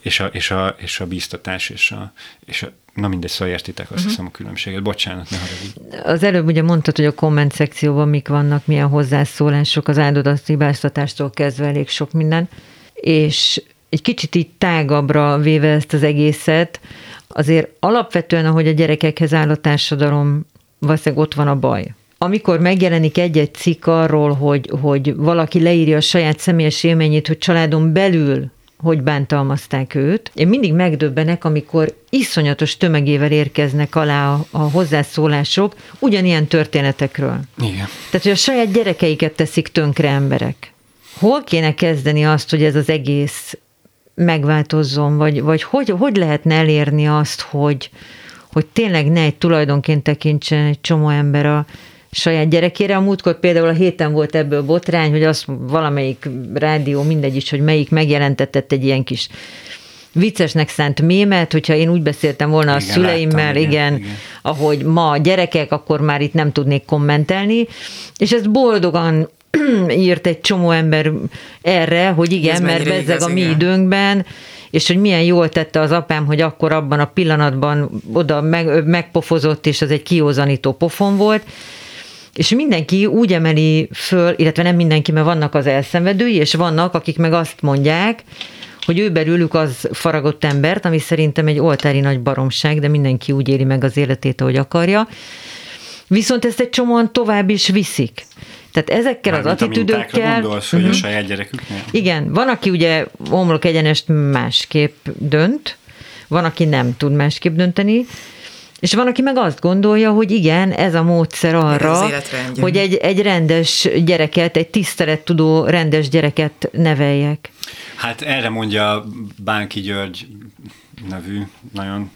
és a, és a, és a bíztatás, és a, és a Na mindegy, szóval értitek azt uh-huh. hiszem a különbséget. Bocsánat, ne haragudj. Az előbb ugye mondtad, hogy a komment szekcióban mik vannak, milyen hozzászólások, az áldodat hibáztatástól kezdve elég sok minden, és egy kicsit így tágabbra véve ezt az egészet, azért alapvetően, ahogy a gyerekekhez áll a társadalom, valószínűleg ott van a baj. Amikor megjelenik egy-egy cikk arról, hogy, hogy valaki leírja a saját személyes élményét, hogy családon belül hogy bántalmazták őt. Én mindig megdöbbenek, amikor iszonyatos tömegével érkeznek alá a, a hozzászólások ugyanilyen történetekről. Igen. Tehát, hogy a saját gyerekeiket teszik tönkre emberek. Hol kéne kezdeni azt, hogy ez az egész megváltozzon, vagy, vagy hogy, hogy lehetne elérni azt, hogy, hogy tényleg ne egy tulajdonként tekintsen egy csomó ember a saját gyerekére. A múltkor például a héten volt ebből botrány, hogy azt valamelyik rádió, mindegy is, hogy melyik megjelentetett egy ilyen kis viccesnek szánt mémet, hogyha én úgy beszéltem volna igen, a szüleimmel, láttam, igen, igen, igen, ahogy ma a gyerekek, akkor már itt nem tudnék kommentelni, és ezt boldogan írt egy csomó ember erre, hogy igen, Ez mert bezzeg a mi igen. időnkben, és hogy milyen jól tette az apám, hogy akkor abban a pillanatban oda meg, megpofozott, és az egy kiózanító pofon volt, és mindenki úgy emeli föl, illetve nem mindenki, mert vannak az elszenvedői, és vannak, akik meg azt mondják, hogy ő belőlük az faragott embert, ami szerintem egy oltári nagy baromság, de mindenki úgy éli meg az életét, ahogy akarja. Viszont ezt egy csomóan tovább is viszik. Tehát ezekkel Már az attitűdökkel... gondolsz, hogy uh-huh. a mhm. saját gyereküknél? Igen, van, aki ugye omlok egyenest másképp dönt, van, aki nem tud másképp dönteni, és van, aki meg azt gondolja, hogy igen, ez a módszer arra, hogy egy, egy rendes gyereket, egy tisztelettudó rendes gyereket neveljek. Hát erre mondja Bánki György nevű nagyon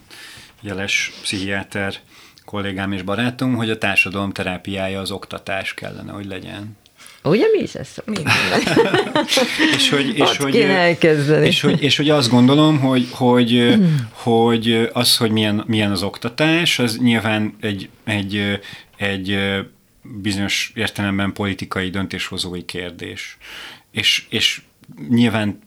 jeles pszichiáter kollégám és barátom, hogy a társadalom terápiája az oktatás kellene, hogy legyen. Ugye mi is ez és hogy, és, hogy, és, hogy, és hogy azt gondolom, hogy, hogy, hmm. hogy az, hogy milyen, milyen az oktatás, az nyilván egy, egy, egy bizonyos értelemben politikai döntéshozói kérdés. És, és nyilván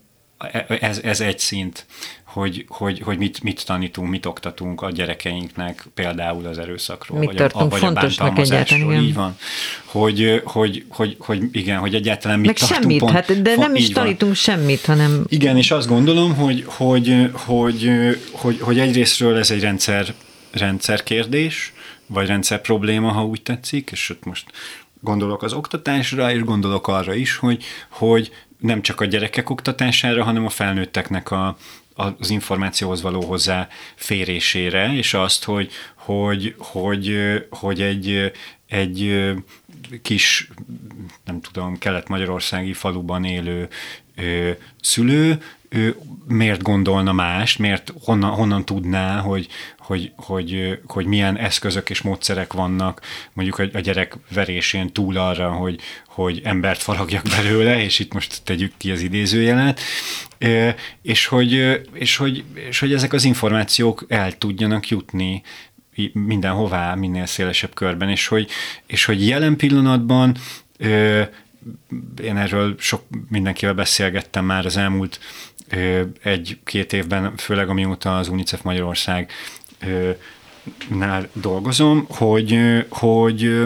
ez, ez egy szint hogy, hogy, hogy mit, mit tanítunk, mit oktatunk a gyerekeinknek például az erőszakról, mit vagy, a, vagy a bántalmazásról. Így van. Hogy, hogy, hogy, hogy igen, hogy egyáltalán mit Meg tartunk. Semmit, pont, hát, de nem is tanítunk van. semmit, hanem... Igen, és azt gondolom, hogy, hogy, hogy, hogy, hogy egyrésztről ez egy rendszer, rendszer kérdés, vagy rendszer probléma, ha úgy tetszik, és ott most gondolok az oktatásra, és gondolok arra is, hogy, hogy nem csak a gyerekek oktatására, hanem a felnőtteknek a, az információhoz való hozzá férésére, és azt, hogy, hogy, hogy, hogy egy, egy kis, nem tudom, kelet-magyarországi faluban élő szülő ő miért gondolna más, miért honnan, honnan tudná, hogy, hogy, hogy, hogy milyen eszközök és módszerek vannak mondjuk a gyerek verésén túl arra, hogy, hogy embert faragjak belőle, és itt most tegyük ki az idézőjelet, és hogy, és hogy, és hogy ezek az információk el tudjanak jutni mindenhová, minél szélesebb körben, és hogy, és hogy jelen pillanatban én erről sok mindenkivel beszélgettem már az elmúlt egy-két évben, főleg amióta az UNICEF Magyarország nál dolgozom, hogy, hogy,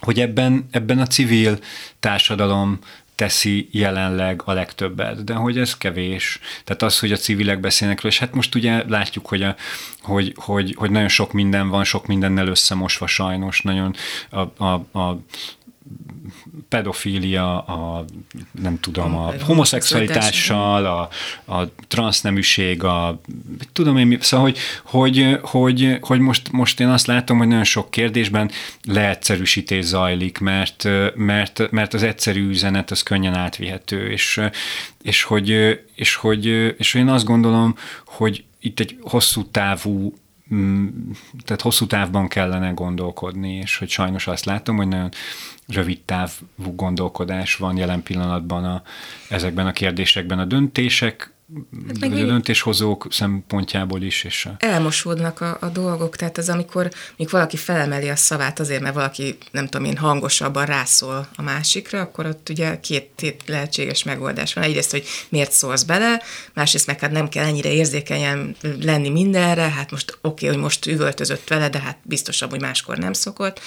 hogy ebben, ebben a civil társadalom teszi jelenleg a legtöbbet, de hogy ez kevés. Tehát az, hogy a civilek beszélnek róla, és hát most ugye látjuk, hogy, a, hogy, hogy, hogy nagyon sok minden van, sok mindennel összemosva sajnos, nagyon a, a, a pedofília, a nem tudom, a homoszexualitással, a, a transzneműség, a tudom én, szóval, hogy, hogy, hogy, hogy most, most én azt látom, hogy nagyon sok kérdésben leegyszerűsítés zajlik, mert, mert, mert az egyszerű üzenet az könnyen átvihető, és, és, hogy, és, hogy, és én azt gondolom, hogy itt egy hosszú távú tehát hosszú távban kellene gondolkodni, és hogy sajnos azt látom, hogy nagyon rövid távú gondolkodás van jelen pillanatban a, ezekben a kérdésekben. A döntések Hát meg a döntéshozók szempontjából is. És a... Elmosódnak a, a dolgok, tehát az, amikor még valaki felemeli a szavát azért, mert valaki, nem tudom én, hangosabban rászól a másikra, akkor ott ugye két, lehetséges megoldás van. Egyrészt, hogy miért szólsz bele, másrészt meg hát nem kell ennyire érzékenyen lenni mindenre, hát most oké, okay, hogy most üvöltözött vele, de hát biztosabb, hogy máskor nem szokott.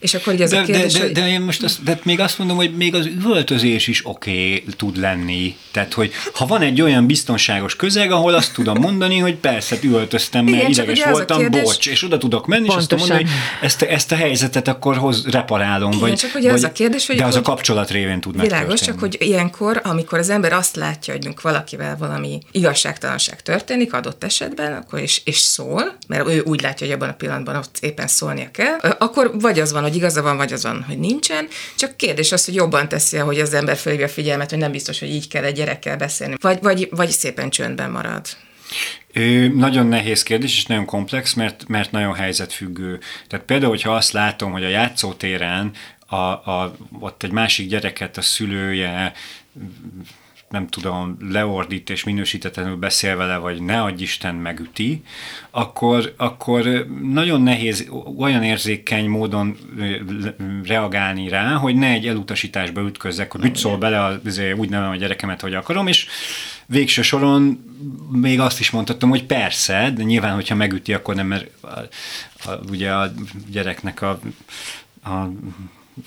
És akkor ugye ez de, a kérdés, de, de, hogy... de, én most azt, de még azt mondom, hogy még az üvöltözés is oké okay, tud lenni. Tehát, hogy ha van egy olyan biztos biztonságos közeg, ahol azt tudom mondani, hogy persze, üvöltöztem, mert Igen, ideges voltam, kérdés... bocs, és oda tudok menni, Pontosan. és azt mondani, hogy ezt, ezt a helyzetet akkor hoz, reparálom. Igen, vagy, csak ugye vagy, az a kérdés, hogy... De az hogy a kapcsolat révén tud Világos, csak hogy ilyenkor, amikor az ember azt látja, hogy valakivel valami igazságtalanság történik adott esetben, akkor is, és szól, mert ő úgy látja, hogy abban a pillanatban ott éppen szólnia kell, akkor vagy az van, hogy igaza van, vagy az van, hogy nincsen, csak kérdés az, hogy jobban teszi, hogy az ember fölhívja a figyelmet, hogy nem biztos, hogy így kell egy gyerekkel beszélni, vagy, vagy, vagy szépen csöndben marad? Ő, nagyon nehéz kérdés, és nagyon komplex, mert, mert nagyon helyzetfüggő. Tehát például, hogyha azt látom, hogy a játszótéren a, a, ott egy másik gyereket a szülője nem tudom, leordít és minősítetlenül beszél vele, vagy ne adj Isten megüti, akkor, akkor nagyon nehéz olyan érzékeny módon reagálni rá, hogy ne egy elutasításba ütközzek, hogy mit szól bele, azért úgy nevem a gyerekemet, hogy akarom, és végső soron még azt is mondhatom, hogy persze, de nyilván, hogyha megüti, akkor nem, mert a, a, ugye a gyereknek a, a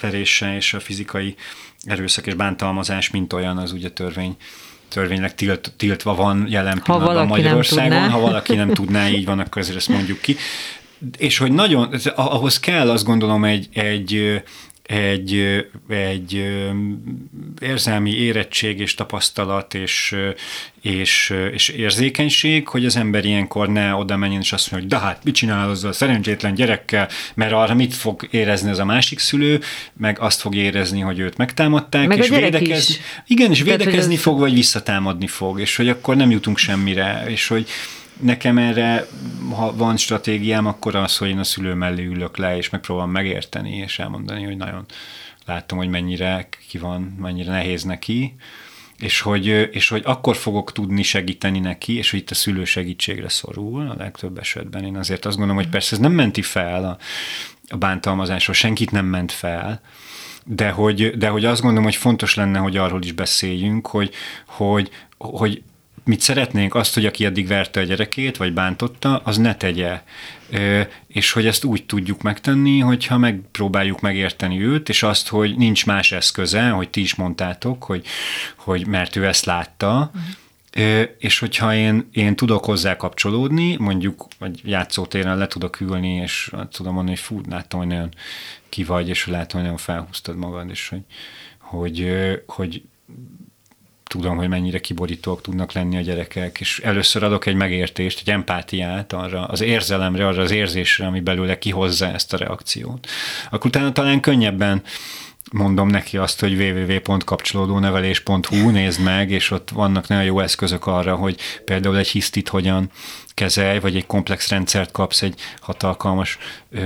verése és a fizikai erőszak és bántalmazás, mint olyan, az ugye törvény törvénynek tilt, tiltva van jelen pillanatban Magyarországon. Ha valaki nem tudná, így van, akkor ezért ezt mondjuk ki. És hogy nagyon, ahhoz kell azt gondolom egy, egy egy, egy érzelmi érettség és tapasztalat és, és, és érzékenység, hogy az ember ilyenkor ne oda menjen és azt mondja, hogy de hát mit csinál az a szerencsétlen gyerekkel, mert arra mit fog érezni az a másik szülő, meg azt fog érezni, hogy őt megtámadták, meg és védekezni. Igen, és védekezni fog, vagy visszatámadni fog, és hogy akkor nem jutunk semmire, és hogy nekem erre, ha van stratégiám, akkor az, hogy én a szülő mellé ülök le, és megpróbálom megérteni, és elmondani, hogy nagyon látom, hogy mennyire ki van, mennyire nehéz neki, és hogy, és hogy akkor fogok tudni segíteni neki, és hogy itt a szülő segítségre szorul a legtöbb esetben. Én azért azt gondolom, hogy persze ez nem menti fel a, a bántalmazásról, senkit nem ment fel, de hogy, de hogy azt gondolom, hogy fontos lenne, hogy arról is beszéljünk, hogy, hogy, hogy mit szeretnénk, azt, hogy aki eddig verte a gyerekét, vagy bántotta, az ne tegye. És hogy ezt úgy tudjuk megtenni, hogyha megpróbáljuk megérteni őt, és azt, hogy nincs más eszköze, hogy ti is mondtátok, hogy, hogy mert ő ezt látta, uh-huh. és hogyha én, én tudok hozzá kapcsolódni, mondjuk vagy játszótéren le tudok ülni, és tudom mondani, hogy fú, láttam, hogy nagyon ki vagy, és látom, hogy nagyon felhúztad magad, és hogy, hogy, hogy tudom, hogy mennyire kiborítók tudnak lenni a gyerekek, és először adok egy megértést, egy empátiát arra az érzelemre, arra az érzésre, ami belőle kihozza ezt a reakciót. Akkor utána talán könnyebben mondom neki azt, hogy www.kapcsolódónevelés.hu nézd meg, és ott vannak nagyon jó eszközök arra, hogy például egy hisztit hogyan kezelj, vagy egy komplex rendszert kapsz egy hatalkalmas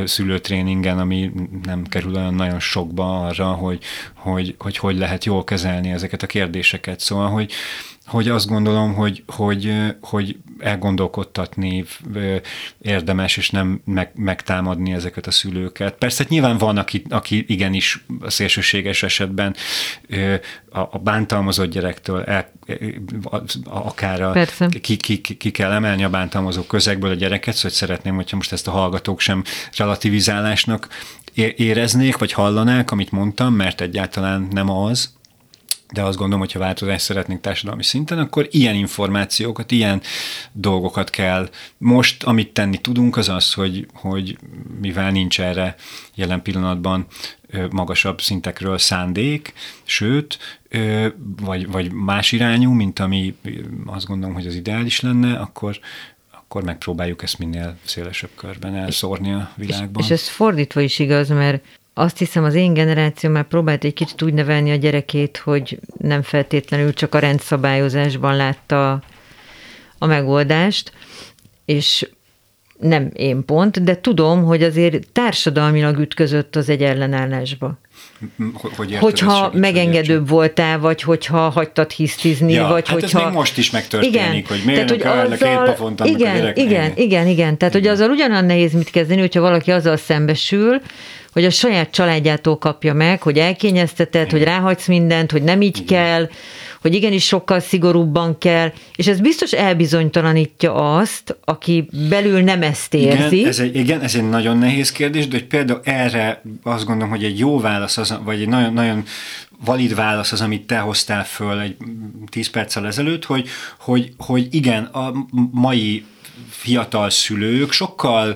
szülőtréningen, ami nem kerül olyan nagyon sokba arra, hogy hogy, hogy hogy lehet jól kezelni ezeket a kérdéseket. Szóval, hogy hogy azt gondolom, hogy, hogy, hogy elgondolkodtatni érdemes, és nem meg, megtámadni ezeket a szülőket. Persze hát nyilván van, aki, aki igenis a szélsőséges esetben a, a bántalmazott gyerektől el, akár a, ki, ki, ki, kell emelni a bántalmazó közegből a gyereket, szóval szeretném, hogyha most ezt a hallgatók sem relativizálásnak éreznék, vagy hallanák, amit mondtam, mert egyáltalán nem az, de azt gondolom, hogy ha változást szeretnénk társadalmi szinten, akkor ilyen információkat, ilyen dolgokat kell. Most, amit tenni tudunk, az az, hogy, hogy mivel nincs erre jelen pillanatban magasabb szintekről szándék, sőt, vagy, vagy más irányú, mint ami azt gondolom, hogy az ideális lenne, akkor, akkor megpróbáljuk ezt minél szélesebb körben elszórni a világban. És, és ez fordítva is igaz, mert azt hiszem az én generáció már próbált egy kicsit úgy nevelni a gyerekét, hogy nem feltétlenül csak a rendszabályozásban látta a megoldást, és nem én pont, de tudom, hogy azért társadalmilag ütközött az egy ellenállásba. Hogy hogyha segít, megengedőbb hogy voltál, vagy hogyha hagytad hisztizni, ja, vagy hát hogyha... ez még most is megtörténik, igen, hogy miért tehát, hogy azzal, két igen, a igen, igen, igen, tehát igen. hogy azzal ugyanolyan nehéz mit kezdeni, hogyha valaki azzal szembesül, hogy a saját családjától kapja meg, hogy elkényezteted, hogy ráhagysz mindent, hogy nem így kell, hogy igenis sokkal szigorúbban kell, és ez biztos elbizonytalanítja azt, aki belül nem ezt érzi. Igen, ez egy, igen, ez egy nagyon nehéz kérdés, de hogy például erre azt gondolom, hogy egy jó válasz, az, vagy egy nagyon, nagyon valid válasz az, amit te hoztál föl egy tíz perccel ezelőtt, hogy, hogy, hogy igen, a mai fiatal szülők sokkal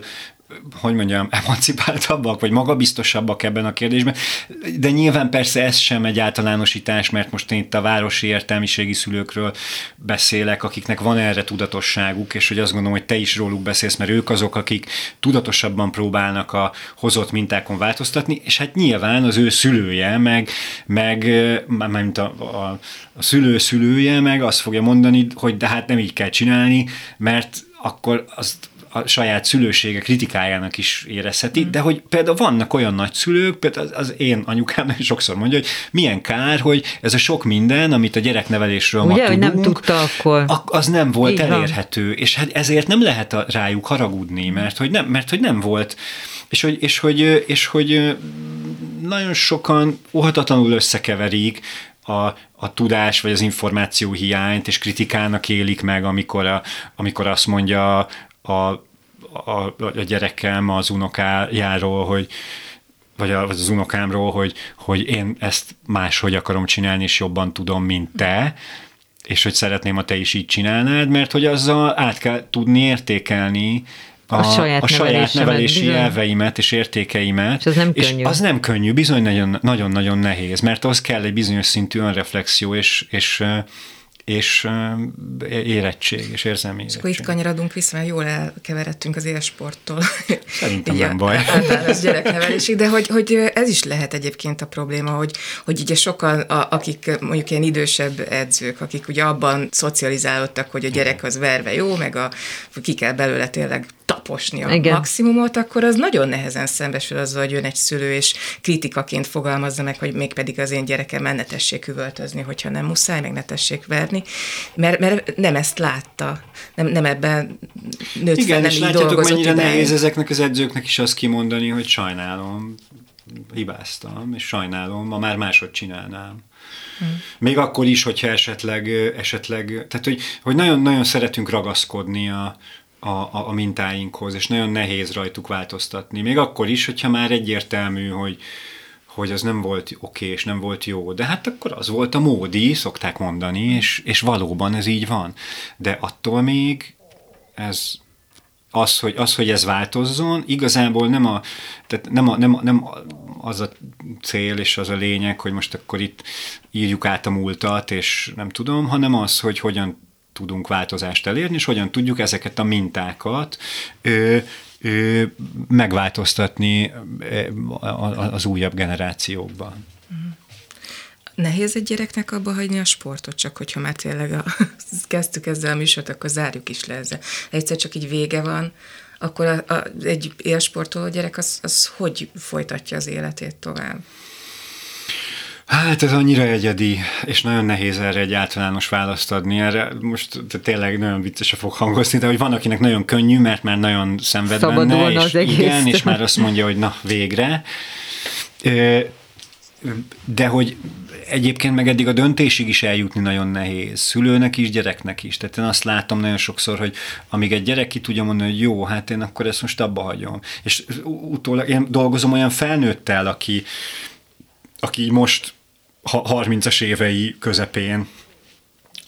hogy mondjam, emancipáltabbak, vagy magabiztosabbak ebben a kérdésben, de nyilván persze ez sem egy általánosítás, mert most én itt a városi értelmiségi szülőkről beszélek, akiknek van erre tudatosságuk, és hogy azt gondolom, hogy te is róluk beszélsz, mert ők azok, akik tudatosabban próbálnak a hozott mintákon változtatni, és hát nyilván az ő szülője, meg, meg mint a, a, a szülő szülője, meg azt fogja mondani, hogy de hát nem így kell csinálni, mert akkor azt a saját szülősége kritikájának is érezheti, mm. de hogy például vannak olyan nagyszülők, például az, az én anyukám sokszor mondja, hogy milyen kár, hogy ez a sok minden, amit a gyereknevelésről Ugye, ma tudunk, nem tudta akkor. az nem volt Így elérhető, van. és hát ezért nem lehet a, rájuk haragudni, mert hogy nem, mert hogy nem volt, és hogy, és hogy, és hogy nagyon sokan óhatatlanul összekeverik a, a tudás vagy az információ hiányt, és kritikának élik meg, amikor, a, amikor azt mondja a, a, a gyerekem az unokájáról, hogy vagy, az unokámról, hogy, hogy én ezt máshogy akarom csinálni, és jobban tudom, mint te, és hogy szeretném, ha te is így csinálnád, mert hogy azzal át kell tudni értékelni a, a saját, a saját nevelési bizony. elveimet és értékeimet. És az nem könnyű. És az nem könnyű, bizony nagyon-nagyon nehéz, mert az kell egy bizonyos szintű önreflexió, és, és és érettség, és érzelmi érettség. És akkor itt kanyarodunk vissza, mert jól elkeveredtünk az élsporttól. Szerintem nem baj. Az gyereknevelésig, de hogy, hogy ez is lehet egyébként a probléma, hogy, hogy ugye sokan, a, akik mondjuk ilyen idősebb edzők, akik ugye abban szocializálódtak, hogy a gyerek az verve jó, meg a, ki kell belőle tényleg taposni a Igen. maximumot, akkor az nagyon nehezen szembesül azzal, hogy jön egy szülő, és kritikaként fogalmazza meg, hogy mégpedig az én gyerekem ne tessék üvöltözni, hogyha nem muszáj, meg ne tessék verni, mert, mert nem ezt látta, nem, nem ebben nőtt Igen, fel, nem és így látjátok, mennyire idáig. nehéz ezeknek az edzőknek is azt kimondani, hogy sajnálom, hibáztam, és sajnálom, ma már máshogy csinálnám. Hmm. Még akkor is, hogyha esetleg, esetleg tehát hogy, hogy nagyon, nagyon szeretünk ragaszkodni a, a, a, a mintáinkhoz, és nagyon nehéz rajtuk változtatni. Még akkor is, hogyha már egyértelmű, hogy, hogy az nem volt oké, és nem volt jó. De hát akkor az volt a módi, szokták mondani, és, és valóban ez így van. De attól még ez az, hogy, az, hogy ez változzon, igazából nem, a, tehát nem, a, nem, a, nem az a cél és az a lényeg, hogy most akkor itt írjuk át a múltat, és nem tudom, hanem az, hogy hogyan tudunk változást elérni, és hogyan tudjuk ezeket a mintákat ö, ö, megváltoztatni az újabb generációkban. Nehéz egy gyereknek abba hagyni a sportot, csak hogyha már tényleg a, kezdtük ezzel a műsort, akkor zárjuk is le ezzel. Egyszer csak így vége van, akkor a, a, egy élsportoló gyerek az, az hogy folytatja az életét tovább? Hát ez annyira egyedi, és nagyon nehéz erre egy általános választ adni. Erre most tényleg nagyon vicces fog hangozni, de hogy van, akinek nagyon könnyű, mert már nagyon szenved benne, és, igen, és már azt mondja, hogy na, végre. De hogy egyébként meg eddig a döntésig is eljutni nagyon nehéz. Szülőnek is, gyereknek is. Tehát én azt látom nagyon sokszor, hogy amíg egy gyerek ki tudja mondani, hogy jó, hát én akkor ezt most abba hagyom. És utólag én dolgozom olyan felnőttel, aki, aki most 30-as évei közepén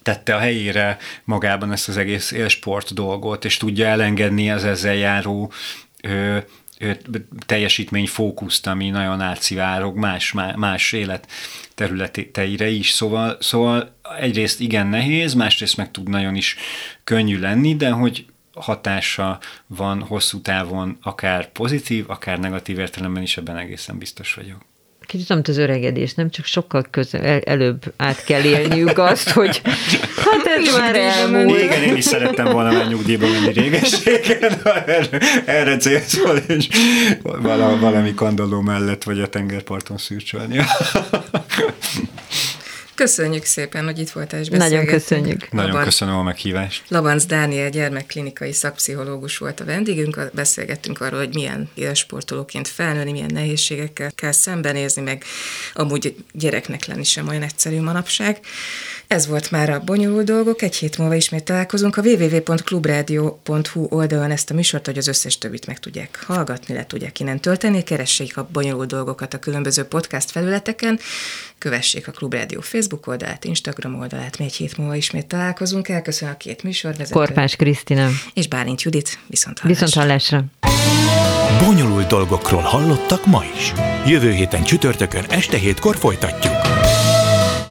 tette a helyére magában ezt az egész élsport dolgot, és tudja elengedni az ezzel járó ö, ö, teljesítményfókuszt, ami nagyon átszivárog más, más élet területeire is. Szóval, szóval egyrészt igen nehéz, másrészt meg tud nagyon is könnyű lenni, de hogy hatása van hosszú távon, akár pozitív, akár negatív értelemben is, ebben egészen biztos vagyok kicsit mint az öregedés, nem csak sokkal közel, el, előbb át kell élniük azt, hogy hát ez már elmúlt. Igen, én is szerettem volna már nyugdíjba menni régességen, erre, erre célszol, és valami kandalló mellett, vagy a tengerparton szűrcsölni. Köszönjük szépen, hogy itt voltál és Nagyon köszönjük. Nagyon Laban, köszönöm a meghívást. Labanc Dániel gyermekklinikai szakpszichológus volt a vendégünk, beszélgettünk arról, hogy milyen élsportolóként felnőni, milyen nehézségekkel kell szembenézni, meg amúgy gyereknek lenni sem olyan egyszerű manapság. Ez volt már a Bonyolult Dolgok, egy hét múlva ismét találkozunk. A www.clubradio.hu oldalon ezt a műsort, hogy az összes többit meg tudják hallgatni, le tudják innen tölteni. Keressék a Bonyolult Dolgokat a különböző podcast felületeken, kövessék a Klubrádió Facebook oldalát, Instagram oldalát, mi egy hét múlva ismét találkozunk. Elköszön a két műsorvezető. Korpás Krisztina. És Bálint Judit. Viszont hallásra. Viszont hallásra. Bonyolult dolgokról hallottak ma is. Jövő héten csütörtökön este hétkor folytatjuk.